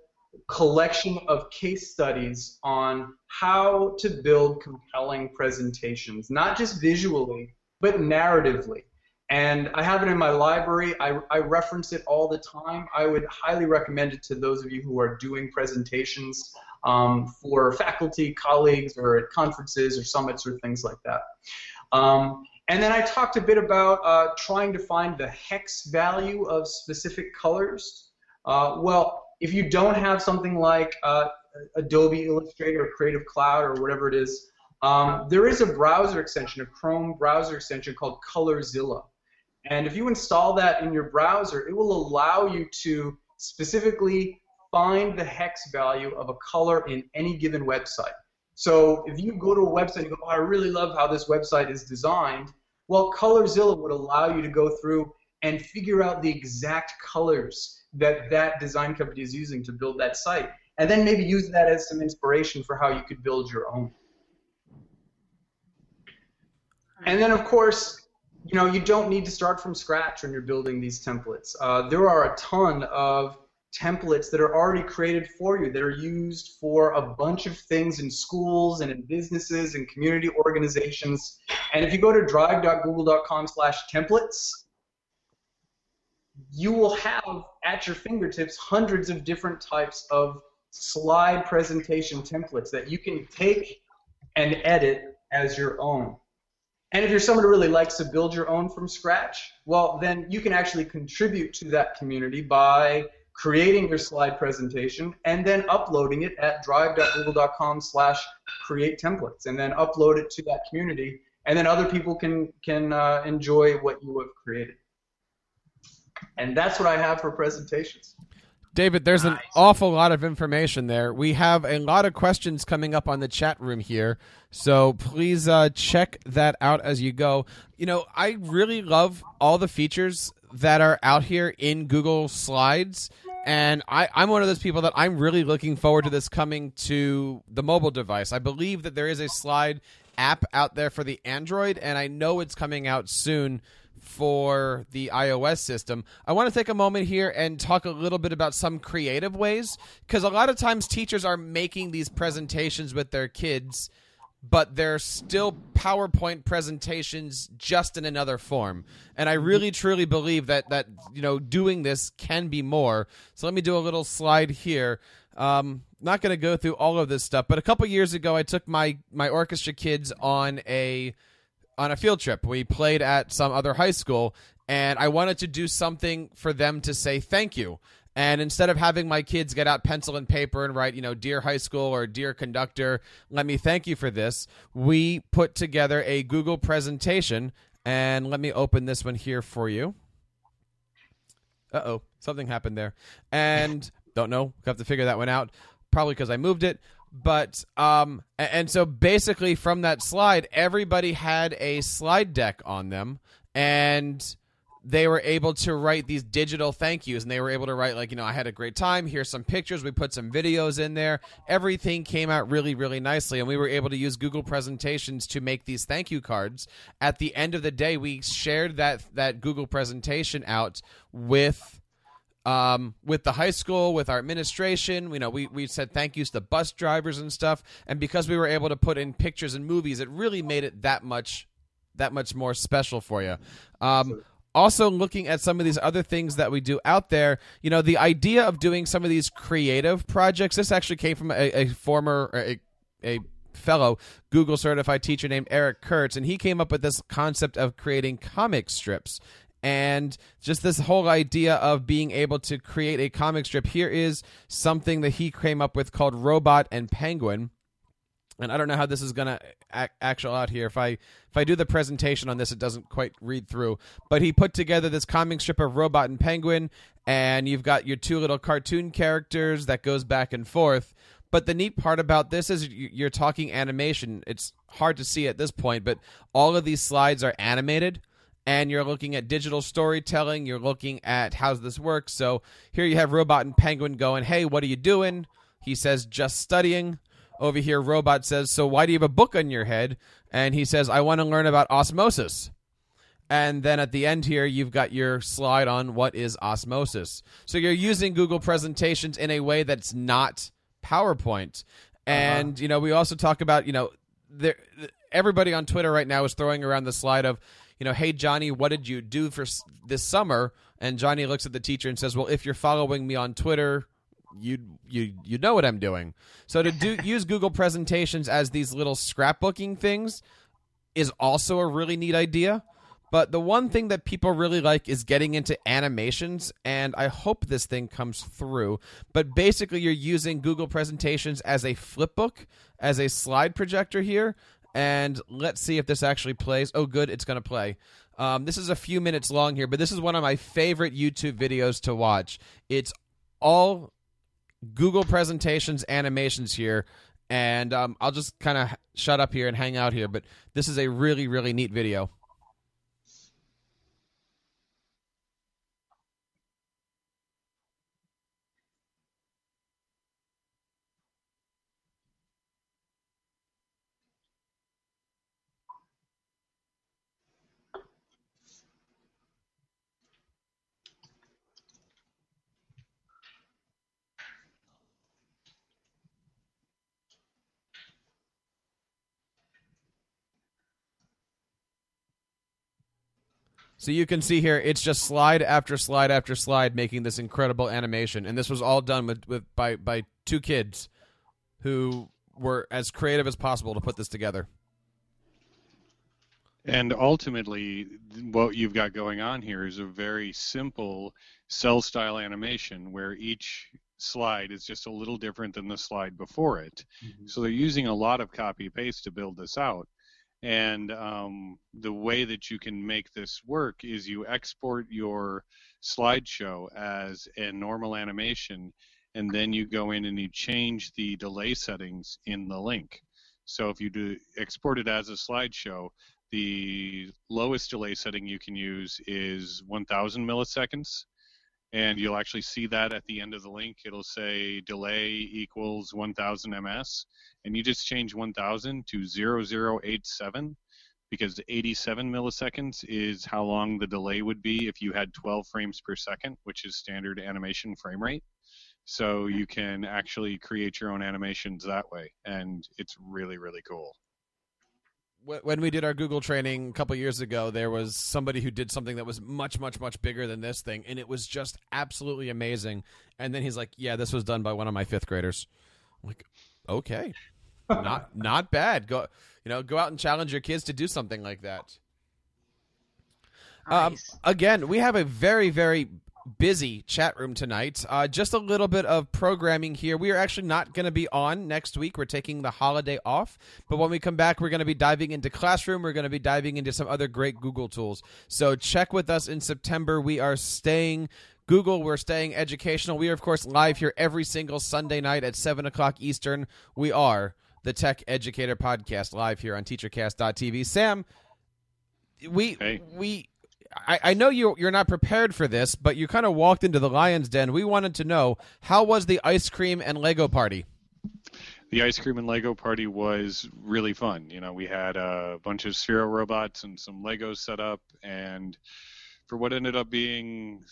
[SPEAKER 3] collection of case studies on how to build compelling presentations, not just visually, but narratively. And I have it in my library. I, I, reference it all the time. I would highly recommend it to those of you who are doing presentations um, for faculty, colleagues, or at conferences or summits or things like that. Um, and then I talked a bit about uh, trying to find the hex value of specific colors. Uh, well, if you don't have something like uh, Adobe Illustrator or Creative Cloud or whatever it is, um, there is a browser extension, a Chrome browser extension called ColorZilla. And if you install that in your browser, it will allow you to specifically find the hex value of a color in any given website. So if you go to a website and go, oh, I really love how this website is designed, well, ColorZilla would allow you to go through and figure out the exact colors that that design company is using to build that site, and then maybe use that as some inspiration for how you could build your own. And then, of course, you know, you don't need to start from scratch when you're building these templates. Uh, there are a ton of templates that are already created for you that are used for a bunch of things in schools and in businesses and community organizations. And if you go to drive.google.com slash templates, you will have at your fingertips hundreds of different types of slide presentation templates that you can take and edit as your own. And if you're someone who really likes to build your own from scratch, well, then you can actually contribute to that community by creating your slide presentation and then uploading it at drive.google.com slash create templates and then upload it to that community and then other people can can uh, enjoy what you have created and that's what i have for presentations
[SPEAKER 1] David, there's nice. an awful lot of information there. We have a lot of questions coming up on the chat room here, so please uh, check that out as you go. You know, I really love all the features that are out here in Google Slides, and I, I'm one of those people that I'm really looking forward to this coming to the mobile device. I believe that there is a slide app out there for the Android, and I know it's coming out soon for the iOS system. I want to take a moment here and talk a little bit about some creative ways because a lot of times teachers are making these presentations with their kids but they're still PowerPoint presentations just in another form. And I really truly believe that that you know doing this can be more. So let me do a little slide here. Um, not going to go through all of this stuff, but a couple years ago, I took my my orchestra kids on a on a field trip. We played at some other high school, and I wanted to do something for them to say thank you. And instead of having my kids get out pencil and paper and write, you know, dear high school or dear conductor, let me thank you for this, we put together a Google presentation. And let me open this one here for you. Uh oh, something happened there. And don't know, have to figure that one out. Probably because I moved it. But um, and so basically from that slide, everybody had a slide deck on them, and they were able to write these digital thank yous and they were able to write like you know i had a great time. Here's some pictures. We put some videos in there. Everything came out really really nicely and we were able to use google presentations to make these thank you cards. At the end of the day we shared that that google presentation out with um, with the high school, with our administration. You know, we, we said thank yous to bus drivers and stuff. And because we were able to put in pictures and movies, it really made it that much that much more special for you. Um, also looking at some of these other things that we do out there you know the idea of doing some of these creative projects this actually came from a, a former a, a fellow google certified teacher named eric kurtz and he came up with this concept of creating comic strips and just this whole idea of being able to create a comic strip. Here is something that he came up with called Robot and Penguin. And I don't know how this is going to actual out here. If I if I do the presentation on this, it doesn't quite read through. But he put together this comic strip of Robot and Penguin, and you've got your two little cartoon characters that goes back and forth. But the neat part about this is you're talking animation. It's hard to see at this point, but all of these slides are animated and you're looking at digital storytelling. You're looking at how this works. So here you have Robot and Penguin going, Hey, what are you doing? He says, Just studying. Over here, Robot says, So why do you have a book on your head? And he says, I want to learn about osmosis. And then at the end here, you've got your slide on what is osmosis. So you're using Google presentations in a way that's not PowerPoint. Uh-huh. And, uh-huh. you know, we also talk about, you know, there, everybody on Twitter right now is throwing around the slide of, you know, hey Johnny, what did you do for this summer? And Johnny looks at the teacher and says, well, if you're following me on Twitter, you you you know what I'm doing. So to do use Google presentations as these little scrapbooking things is also a really neat idea. But the one thing that people really like is getting into animations, and I hope this thing comes through. But basically, you're using Google Presentations as a flipbook, as a slide projector here. And let's see if this actually plays. Oh, good, it's going to play. Um, this is a few minutes long here, but this is one of my favorite YouTube videos to watch. It's all Google Presentations animations here. And um, I'll just kind of shut up here and hang out here. But this is a really, really neat video. So you can see here, it's just slide after slide after slide, making this incredible animation, and this was all done with, with by by two kids, who were as creative as possible to put this together.
[SPEAKER 4] And ultimately, what you've got going on here is a very simple cell style animation where each slide is just a little different than the slide before it. Mm-hmm. So they're using a lot of copy paste to build this out. And um, the way that you can make this work is you export your slideshow as a normal animation, and then you go in and you change the delay settings in the link. So if you do export it as a slideshow, the lowest delay setting you can use is 1000 milliseconds and you'll actually see that at the end of the link. It'll say delay equals 1000 ms, and you just change 1000 to 0087 because 87 milliseconds is how long the delay would be if you had 12 frames per second, which is standard animation frame rate. So you can actually create your own animations that way, and it's really, really cool
[SPEAKER 1] when we did our Google training a couple years ago, there was somebody who did something that was much, much, much bigger than this thing, and it was just absolutely amazing. And then he's like, "Yeah, this was done by one of my fifth graders." I'm like, okay, not not bad. Go, you know, go out and challenge your kids to do something like that. Nice. Um, again, we have a very, very busy chat room tonight. Uh, just a little bit of programming here. We are actually not going to be on next week. We're taking the holiday off. But when we come back, we're going to be diving into Classroom. We're going to be diving into some other great Google tools. So check with us in September. We are staying. Google, we're staying educational. We are, of course, live here every single Sunday night at 7 o'clock Eastern. We are the Tech Educator Podcast live here on teachercast.tv. Sam, we hey. we I, I know you you're not prepared for this, but you kind of walked into the lion's den. We wanted to know how was the ice cream and Lego party?
[SPEAKER 4] The ice cream and Lego party was really fun. You know, we had a bunch of Sphero robots and some Legos set up, and for what ended up being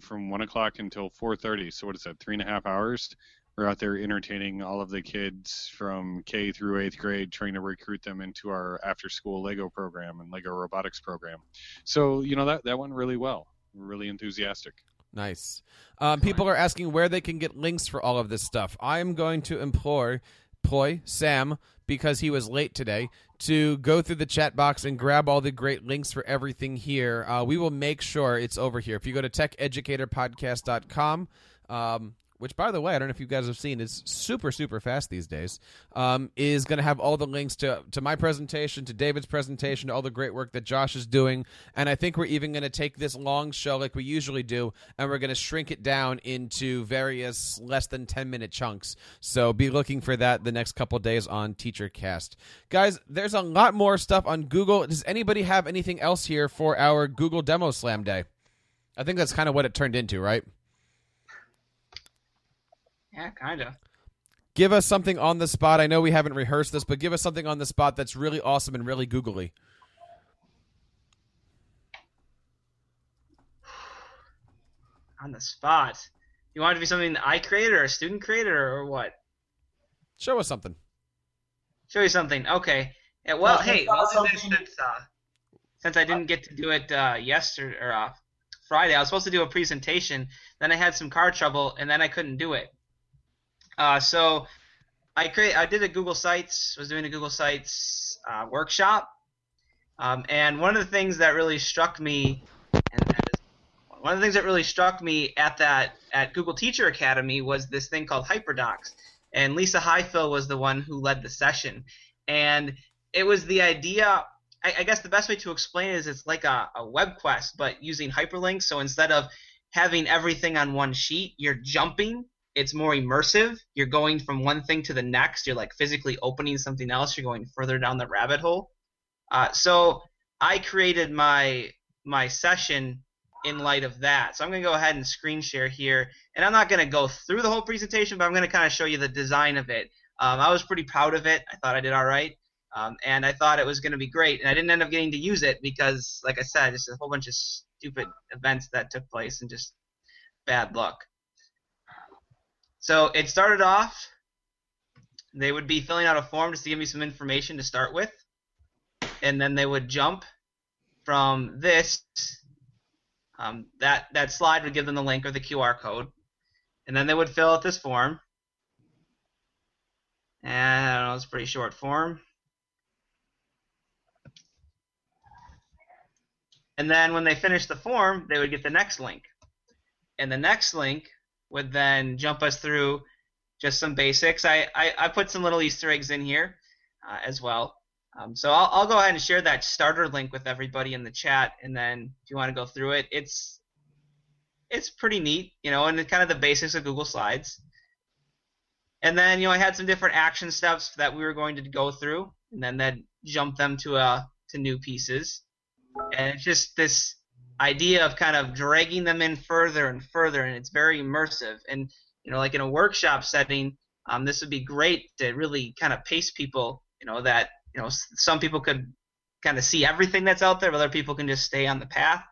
[SPEAKER 4] from one o'clock until 4:30. So what is that? Three and a half hours we're out there entertaining all of the kids from K through eighth grade, trying to recruit them into our after school Lego program and Lego robotics program. So, you know, that, that went really well. We're really enthusiastic.
[SPEAKER 1] Nice. Um, people are asking where they can get links for all of this stuff. I'm going to implore Ploy, Sam, because he was late today, to go through the chat box and grab all the great links for everything here. Uh, we will make sure it's over here. If you go to techeducatorpodcast.com, um, which by the way, I don't know if you guys have seen, is super super fast these days. Um, is going to have all the links to to my presentation, to David's presentation, to all the great work that Josh is doing, and I think we're even going to take this long show like we usually do, and we're going to shrink it down into various less than ten minute chunks. So be looking for that the next couple days on TeacherCast, guys. There's a lot more stuff on Google. Does anybody have anything else here for our Google Demo Slam Day? I think that's kind of what it turned into, right?
[SPEAKER 2] Yeah, kind of.
[SPEAKER 1] Give us something on the spot. I know we haven't rehearsed this, but give us something on the spot that's really awesome and really googly.
[SPEAKER 2] On the spot. You want it to be something that I created or a student created or what?
[SPEAKER 1] Show us something.
[SPEAKER 2] Show you something. Okay. Yeah, well, hey, well, since, uh, since I didn't get to do it uh, yesterday or uh, Friday, I was supposed to do a presentation. Then I had some car trouble, and then I couldn't do it. Uh, so I create I did a Google Sites was doing a Google Sites uh, workshop. Um, and one of the things that really struck me, and that is one of the things that really struck me at that at Google Teacher Academy was this thing called HyperDocs. And Lisa Highfill was the one who led the session. And it was the idea I, guess the best way to explain it is it's like a, a web quest, but using hyperlinks. So instead of having everything on one sheet, you're jumping. It's more immersive. You're going from one thing to the next. You're like physically opening something else. You're going further down the rabbit hole. Uh, so I created my my session in light of that. So I'm going to go ahead and screen share here, and I'm not going to go through the whole presentation, but I'm going to kind of show you the design of it. Um, I was pretty proud of it. I thought I did all right. Um, and I thought it was going to be great, and I didn't end up getting to use it because, like I said, just a whole bunch of stupid events that took place and just bad luck. So it started off. They would be filling out a form just to give me some information to start with, and then they would jump from this. Um, that that slide would give them the link or the QR code, and then they would fill out this form. And I don't know, it's a pretty short form. And then when they finish the form, they would get the next link. And the next link would then jump us through just some basics. I, I, I put some little Easter eggs in here uh, as well. Um, so I'll, I'll go ahead and share that starter link with everybody in the chat, and then if you want to go through it, it's it's pretty neat, you know, and kind of the basics of Google Slides. And then you know I had some different action steps that we were going to go through, and then then jump them to uh to new pieces and it's just this idea of kind of dragging them in further and further, and it's very immersive. And you know, like in a workshop setting, um, this would be great to really kind of pace people. You know that you know some people could kind of see everything that's out there, but other people can just stay on the path.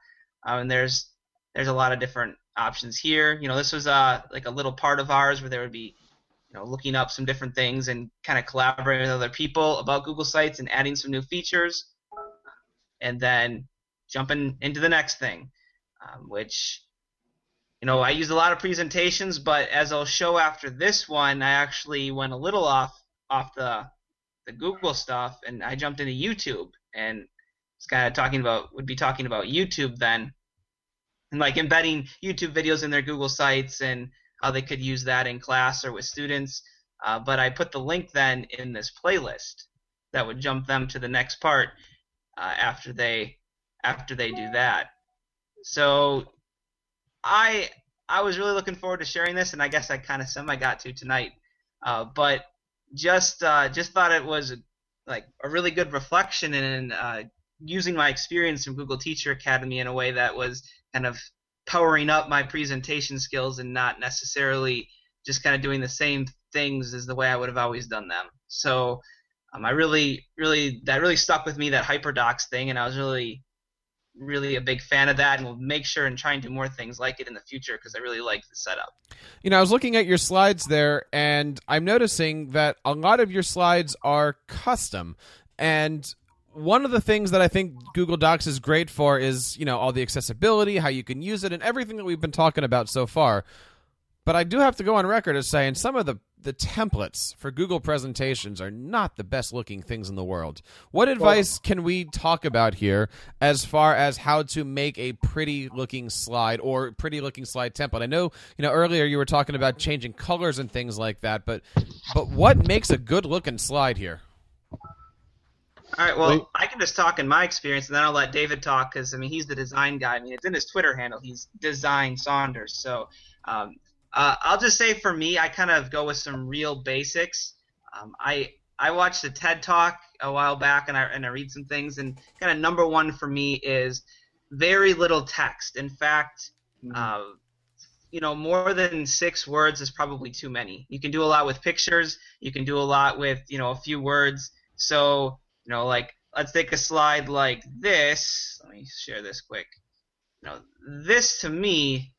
[SPEAKER 2] Um, and there's there's a lot of different options here. You know, this was uh like a little part of ours where there would be you know looking up some different things and kind of collaborating with other people about Google Sites and adding some new features and then jumping into the next thing, um, which you know I used a lot of presentations, but as I'll show after this one, I actually went a little off off the the Google stuff, and I jumped into YouTube, and it's kind of talking about would be talking about YouTube then, and like embedding YouTube videos in their Google sites and how they could use that in class or with students. Uh, but I put the link then in this playlist that would jump them to the next part uh, after they after they do that. So I I was really looking forward to sharing this, and I guess I kind of semi got to tonight. Uh, but just uh, just thought it was like a really good reflection and uh, using my experience from Google Teacher Academy in a way that was kind of powering up my presentation skills and not necessarily just kind of doing the same things as the way I would have always done them. So um, I really, really, that really stuck with me that HyperDocs thing, and I was really, really a big fan of that, and we'll make sure and try and do more things like it in the future because I really like the setup.
[SPEAKER 1] You know, I was looking at your slides there, and I'm noticing that a lot of your slides are custom, and one of the things that I think Google Docs is great for is, you know, all the accessibility, how you can use it, and everything that we've been talking about so far. But I do have to go on record as saying some of the the templates for Google presentations are not the best looking things in the world. What advice can we talk about here as far as how to make a pretty looking slide or pretty looking slide template? I know, you know, earlier you were talking about changing colors and things like that, but but what makes a good looking slide here?
[SPEAKER 2] All right. Well, Wait. I can just talk in my experience, and then I'll let David talk because I mean he's the design guy. I mean it's in his Twitter handle. He's Design Saunders. So um, uh, I'll just say for me, I kind of go with some real basics. Um, I I watched a TED talk a while back, and I and I read some things, and kind of number one for me is very little text. In fact, mm-hmm. uh, you know, more than six words is probably too many. You can do a lot with pictures. You can do a lot with you know a few words. So you know, like let's take a slide like this. Let me share this quick. You know, this to me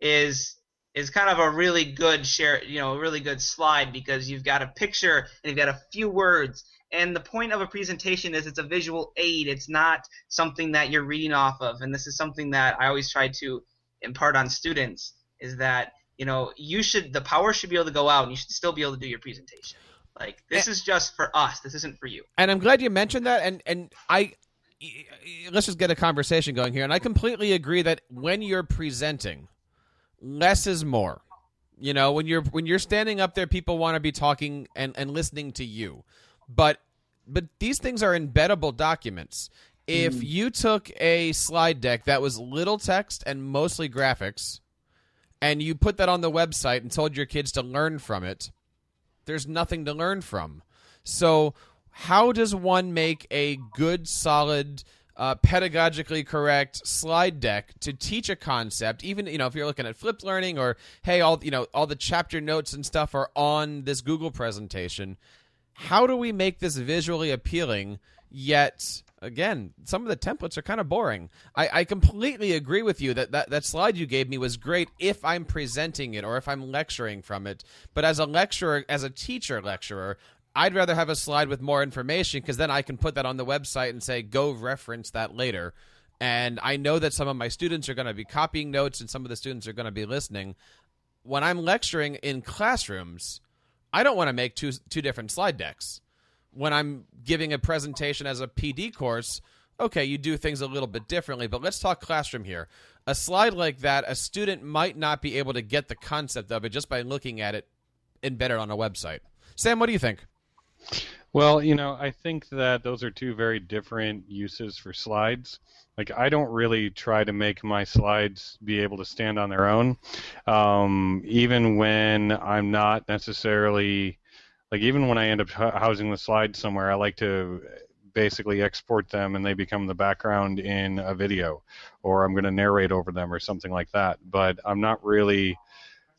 [SPEAKER 2] is is kind of a really good share, you know, a really good slide because you've got a picture and you've got a few words. And the point of a presentation is it's a visual aid. It's not something that you're reading off of. And this is something that I always try to impart on students is that, you know, you should the power should be able to go out and you should still be able to do your presentation. Like this is just for us. This isn't for you.
[SPEAKER 1] And I'm glad you mentioned that and and I let's just get a conversation going here. And I completely agree that when you're presenting, less is more. You know, when you're when you're standing up there, people want to be talking and, and listening to you. But but these things are embeddable documents. If mm. you took a slide deck that was little text and mostly graphics, and you put that on the website and told your kids to learn from it, there's nothing to learn from. So, how does one make a good, solid, uh, pedagogically correct slide deck to teach a concept? Even you know, if you're looking at flipped learning or hey, all you know, all the chapter notes and stuff are on this Google presentation. How do we make this visually appealing yet? again, some of the templates are kind of boring. I, I completely agree with you that, that that slide you gave me was great if I'm presenting it or if I'm lecturing from it. But as a lecturer, as a teacher lecturer, I'd rather have a slide with more information because then I can put that on the website and say, go reference that later. And I know that some of my students are going to be copying notes and some of the students are going to be listening. When I'm lecturing in classrooms, I don't want to make two two different slide decks when I'm giving a presentation as a PD course, okay, you do things a little bit differently, but let's talk classroom here. A slide like that, a student might not be able to get the concept of it just by looking at it embedded on a website. Sam, what do you think?
[SPEAKER 4] Well, you know, I think that those are two very different uses for slides. Like, I don't really try to make my slides be able to stand on their own, um, even when I'm not necessarily like even when I end up housing the slides somewhere, I like to basically export them and they become the background in a video, or I'm going to narrate over them or something like that. But I'm not really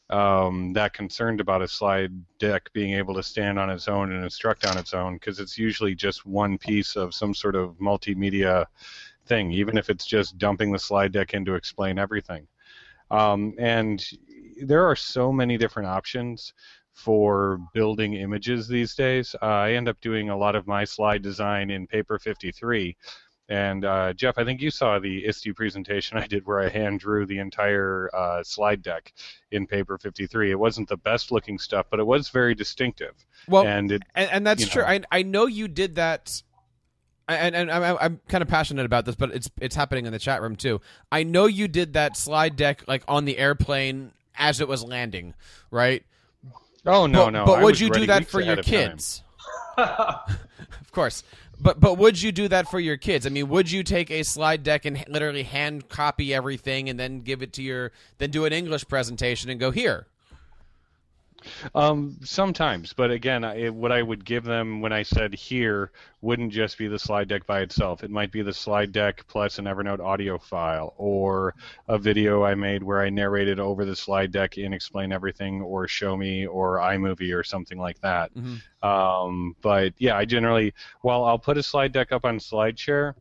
[SPEAKER 4] um, that concerned about a slide deck being able to stand on its own and instruct on its own because it's usually just one piece of some sort of multimedia thing, even if it's just dumping the slide deck in to explain everything. Um, and there are so many different options for building images these days. Uh, I end up doing a lot of my slide design in Paper 53. And uh, Jeff, I think you saw the ISTE presentation I did where I hand drew the entire uh, slide deck in Paper 53. It wasn't the best looking stuff, but it was very distinctive.
[SPEAKER 1] Well, and it, and, and that's true. Know, I I know you did that. And, and I'm, I'm kind of passionate about this, but it's it's happening in the chat room too. I know you did that slide deck like on the airplane as it was landing, right?
[SPEAKER 4] Oh no,
[SPEAKER 1] but,
[SPEAKER 4] no.
[SPEAKER 1] But would you do that for your kids? of course. But but would you do that for your kids? I mean, would you take a slide deck and literally hand copy everything and then give it to your then do an English presentation and go here?
[SPEAKER 4] Um, sometimes, but again, I, what I would give them when I said here wouldn't just be the slide deck by itself. It might be the slide deck plus an Evernote audio file, or a video I made where I narrated over the slide deck and explain everything, or show me, or iMovie, or something like that. Mm-hmm. Um, but yeah, I generally, while I'll put a slide deck up on SlideShare,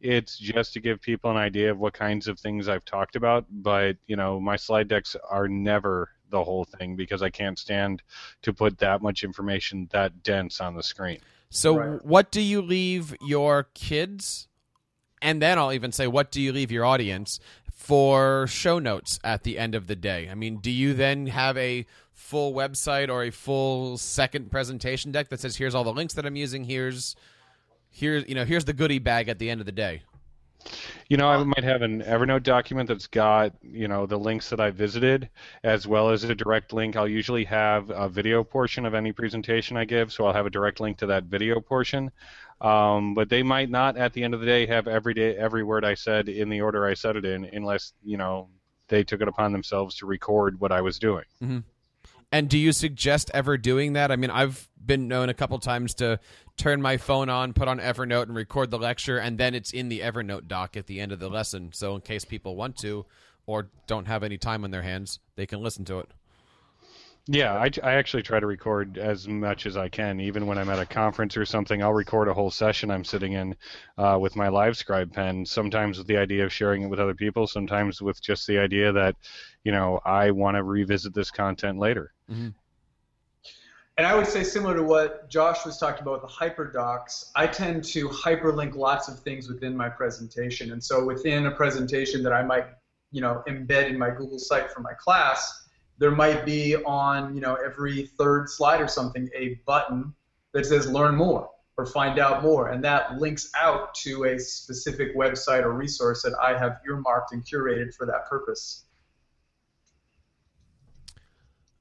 [SPEAKER 4] it's just to give people an idea of what kinds of things I've talked about. But you know, my slide decks are never the whole thing because I can't stand to put that much information that dense on the screen.
[SPEAKER 1] So, right. what do you leave your kids? And then I'll even say, what do you leave your audience for show notes at the end of the day? I mean, do you then have a full website or a full second presentation deck that says, here's all the links that I'm using, here's here's you know here's the goodie bag at the end of the day
[SPEAKER 4] you know, I might have an Evernote document that's got, you know, the links that I visited as well as a direct link. I'll usually have a video portion of any presentation I give, so I'll have a direct link to that video portion. Um, but they might not, at the end of the day, have every day every word I said in the order I said it in, unless you know they took it upon themselves to record what I was doing.
[SPEAKER 1] Mm-hmm. And do you suggest ever doing that? I mean, I've been known a couple times to turn my phone on, put on Evernote, and record the lecture, and then it's in the Evernote doc at the end of the lesson. So, in case people want to or don't have any time on their hands, they can listen to it.
[SPEAKER 4] Yeah, I, I actually try to record as much as I can. Even when I'm at a conference or something, I'll record a whole session I'm sitting in uh, with my LiveScribe pen. Sometimes with the idea of sharing it with other people. Sometimes with just the idea that, you know, I want to revisit this content later. Mm-hmm.
[SPEAKER 3] And I would say similar to what Josh was talking about with the hyperdocs, I tend to hyperlink lots of things within my presentation. And so within a presentation that I might, you know, embed in my Google site for my class, there might be on you know every third slide or something a button that says learn more or find out more. And that links out to a specific website or resource that I have earmarked and curated for that purpose.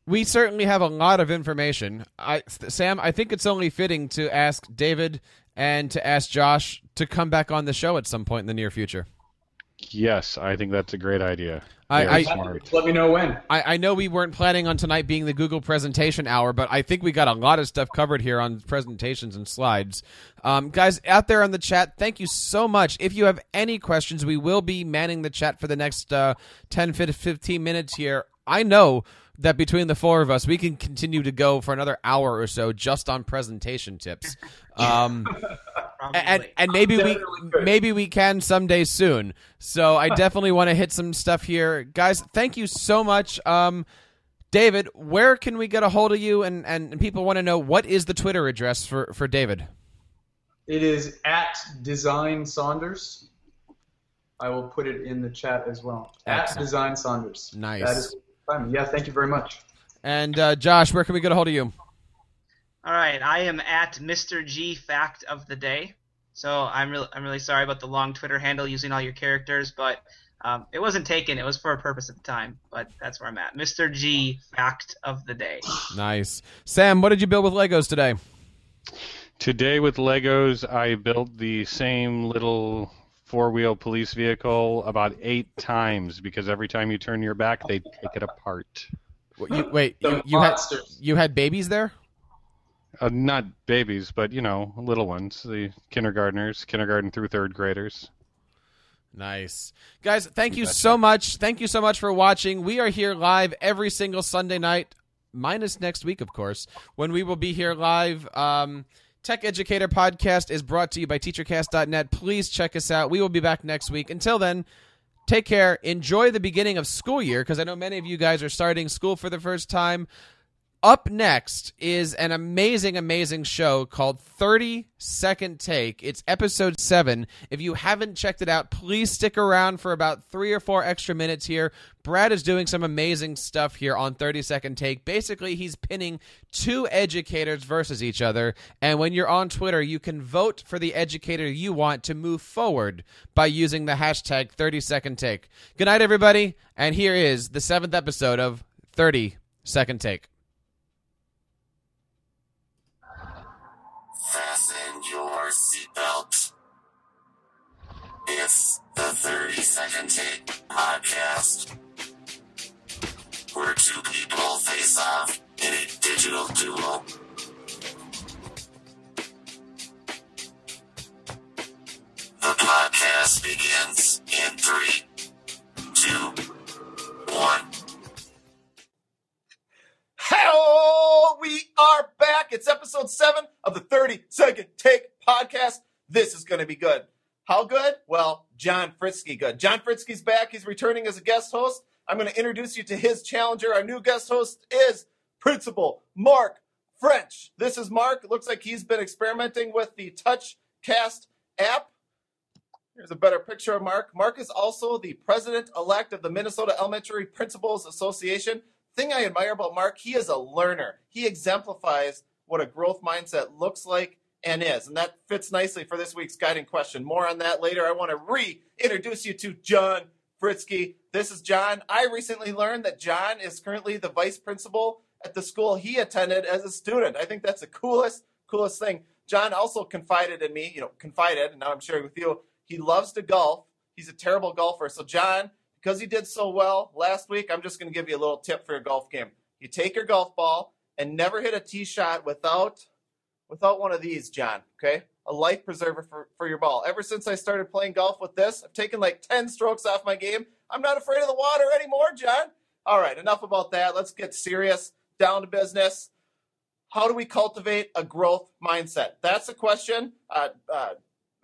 [SPEAKER 1] We certainly have a lot of information. I, Sam, I think it's only fitting to ask David and to ask Josh to come back on the show at some point in the near future.
[SPEAKER 4] Yes, I think that's a great idea.
[SPEAKER 1] I,
[SPEAKER 3] I let me know when.
[SPEAKER 1] I, I, know we weren't planning on tonight being the Google presentation hour, but I think we got a lot of stuff covered here on presentations and slides. Um, guys out there on the chat, thank you so much. If you have any questions, we will be manning the chat for the next uh, 10, 15 minutes here. I know that between the four of us, we can continue to go for another hour or so just on presentation tips. Um, and, and maybe we maybe we can someday soon. So I definitely want to hit some stuff here, guys. Thank you so much. Um, David, where can we get a hold of you? And, and people want to know what is the Twitter address for, for David?
[SPEAKER 3] It is at Design Saunders. I will put it in the chat as well. Excellent. At Design Saunders.
[SPEAKER 1] Nice.
[SPEAKER 3] That is yeah. Thank you very much.
[SPEAKER 1] And uh, Josh, where can we get a hold of you?
[SPEAKER 2] All right, I am at Mr. G Fact of the Day. So I'm really I'm really sorry about the long Twitter handle using all your characters, but um, it wasn't taken. It was for a purpose at the time, but that's where I'm at. Mr. G Fact of the Day.
[SPEAKER 1] Nice, Sam. What did you build with Legos today?
[SPEAKER 4] Today with Legos, I built the same little four-wheel police vehicle about eight times because every time you turn your back, they take it apart.
[SPEAKER 1] You, wait, you, you had you had babies there?
[SPEAKER 4] Uh, not babies, but you know, little ones, the kindergartners, kindergarten through third graders.
[SPEAKER 1] Nice. Guys, thank you so much. Thank you so much for watching. We are here live every single Sunday night, minus next week, of course, when we will be here live. Um, Tech Educator Podcast is brought to you by TeacherCast.net. Please check us out. We will be back next week. Until then, take care. Enjoy the beginning of school year because I know many of you guys are starting school for the first time. Up next is an amazing, amazing show called 30 Second Take. It's episode 7. If you haven't checked it out, please stick around for about three or four extra minutes here. Brad is doing some amazing stuff here on 30 Second Take. Basically, he's pinning two educators versus each other. And when you're on Twitter, you can vote for the educator you want to move forward by using the hashtag 30 Second Take. Good night, everybody. And here is the seventh episode of 30 Second Take.
[SPEAKER 5] Your seatbelt. It's the 30 Second Take podcast, where two people face off in a digital duel. The podcast begins in three, two, one.
[SPEAKER 6] We are back. It's episode seven of the 30 Second Take podcast. This is going to be good. How good? Well, John Fritzky good. John Fritzky's back. He's returning as a guest host. I'm going to introduce you to his challenger. Our new guest host is Principal Mark French. This is Mark. It looks like he's been experimenting with the TouchCast app. Here's a better picture of Mark. Mark is also the president elect of the Minnesota Elementary Principals Association thing I admire about Mark, he is a learner. He exemplifies what a growth mindset looks like and is. And that fits nicely for this week's guiding question. More on that later. I want to reintroduce you to John Fritzky. This is John. I recently learned that John is currently the vice principal at the school he attended as a student. I think that's the coolest, coolest thing. John also confided in me, you know, confided, and now I'm sharing with you. He loves to golf. He's a terrible golfer. So, John, because he did so well last week, I'm just going to give you a little tip for your golf game. You take your golf ball and never hit a tee shot without without one of these, John. Okay, a life preserver for, for your ball. Ever since I started playing golf with this, I've taken like 10 strokes off my game. I'm not afraid of the water anymore, John. All right, enough about that. Let's get serious, down to business. How do we cultivate a growth mindset? That's a question. Uh, uh,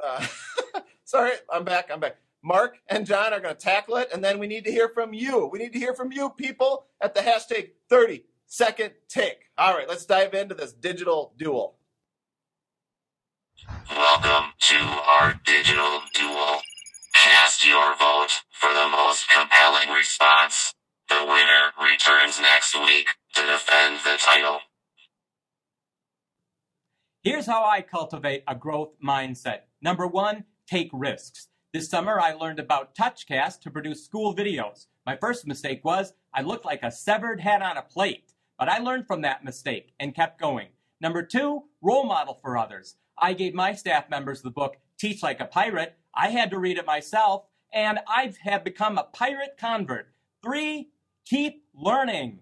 [SPEAKER 6] uh, sorry, I'm back. I'm back. Mark and John are going to tackle it, and then we need to hear from you. We need to hear from you, people, at the hashtag 30 second take. All right, let's dive into this digital duel.
[SPEAKER 5] Welcome to our digital duel. Cast your vote for the most compelling response. The winner returns next week to defend the title.
[SPEAKER 7] Here's Here's how I cultivate a growth mindset. Number one, take risks. This summer, I learned about TouchCast to produce school videos. My first mistake was I looked like a severed head on a plate, but I learned from that mistake and kept going. Number two, role model for others. I gave my staff members the book Teach Like a Pirate. I had to read it myself, and I have become a pirate convert. Three, keep learning.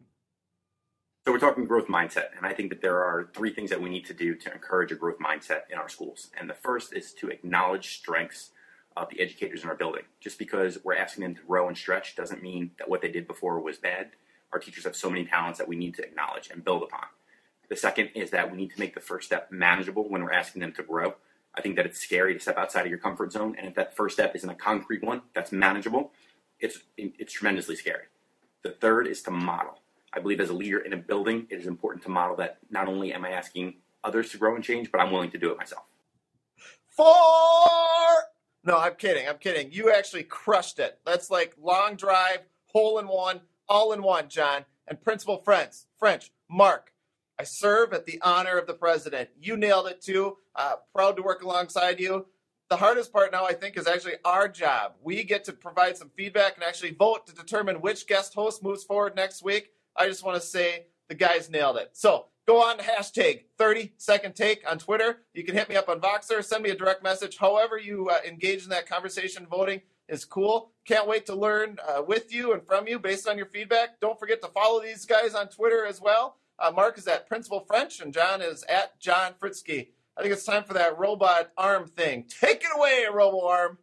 [SPEAKER 8] So we're talking growth mindset, and I think that there are three things that we need to do to encourage a growth mindset in our schools. And the first is to acknowledge strengths of the educators in our building. Just because we're asking them to grow and stretch doesn't mean that what they did before was bad. Our teachers have so many talents that we need to acknowledge and build upon. The second is that we need to make the first step manageable when we're asking them to grow. I think that it's scary to step outside of your comfort zone, and if that first step isn't a concrete one that's manageable, it's it's tremendously scary. The third is to model. I believe as a leader in a building, it is important to model that not only am I asking others to grow and change, but I'm willing to do it myself.
[SPEAKER 6] Four. No, I'm kidding. I'm kidding. You actually crushed it. That's like long drive, hole in one, all in one, John. And Principal French, French, Mark. I serve at the honor of the president. You nailed it too. Uh, proud to work alongside you. The hardest part now, I think, is actually our job. We get to provide some feedback and actually vote to determine which guest host moves forward next week. I just want to say the guys nailed it. So go on hashtag 30 second take on Twitter. You can hit me up on Voxer, send me a direct message. However, you uh, engage in that conversation, voting is cool. Can't wait to learn uh, with you and from you based on your feedback. Don't forget to follow these guys on Twitter as well. Uh, Mark is at Principal French, and John is at John Fritzky. I think it's time for that robot arm thing. Take it away, Robo Arm.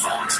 [SPEAKER 6] Fox.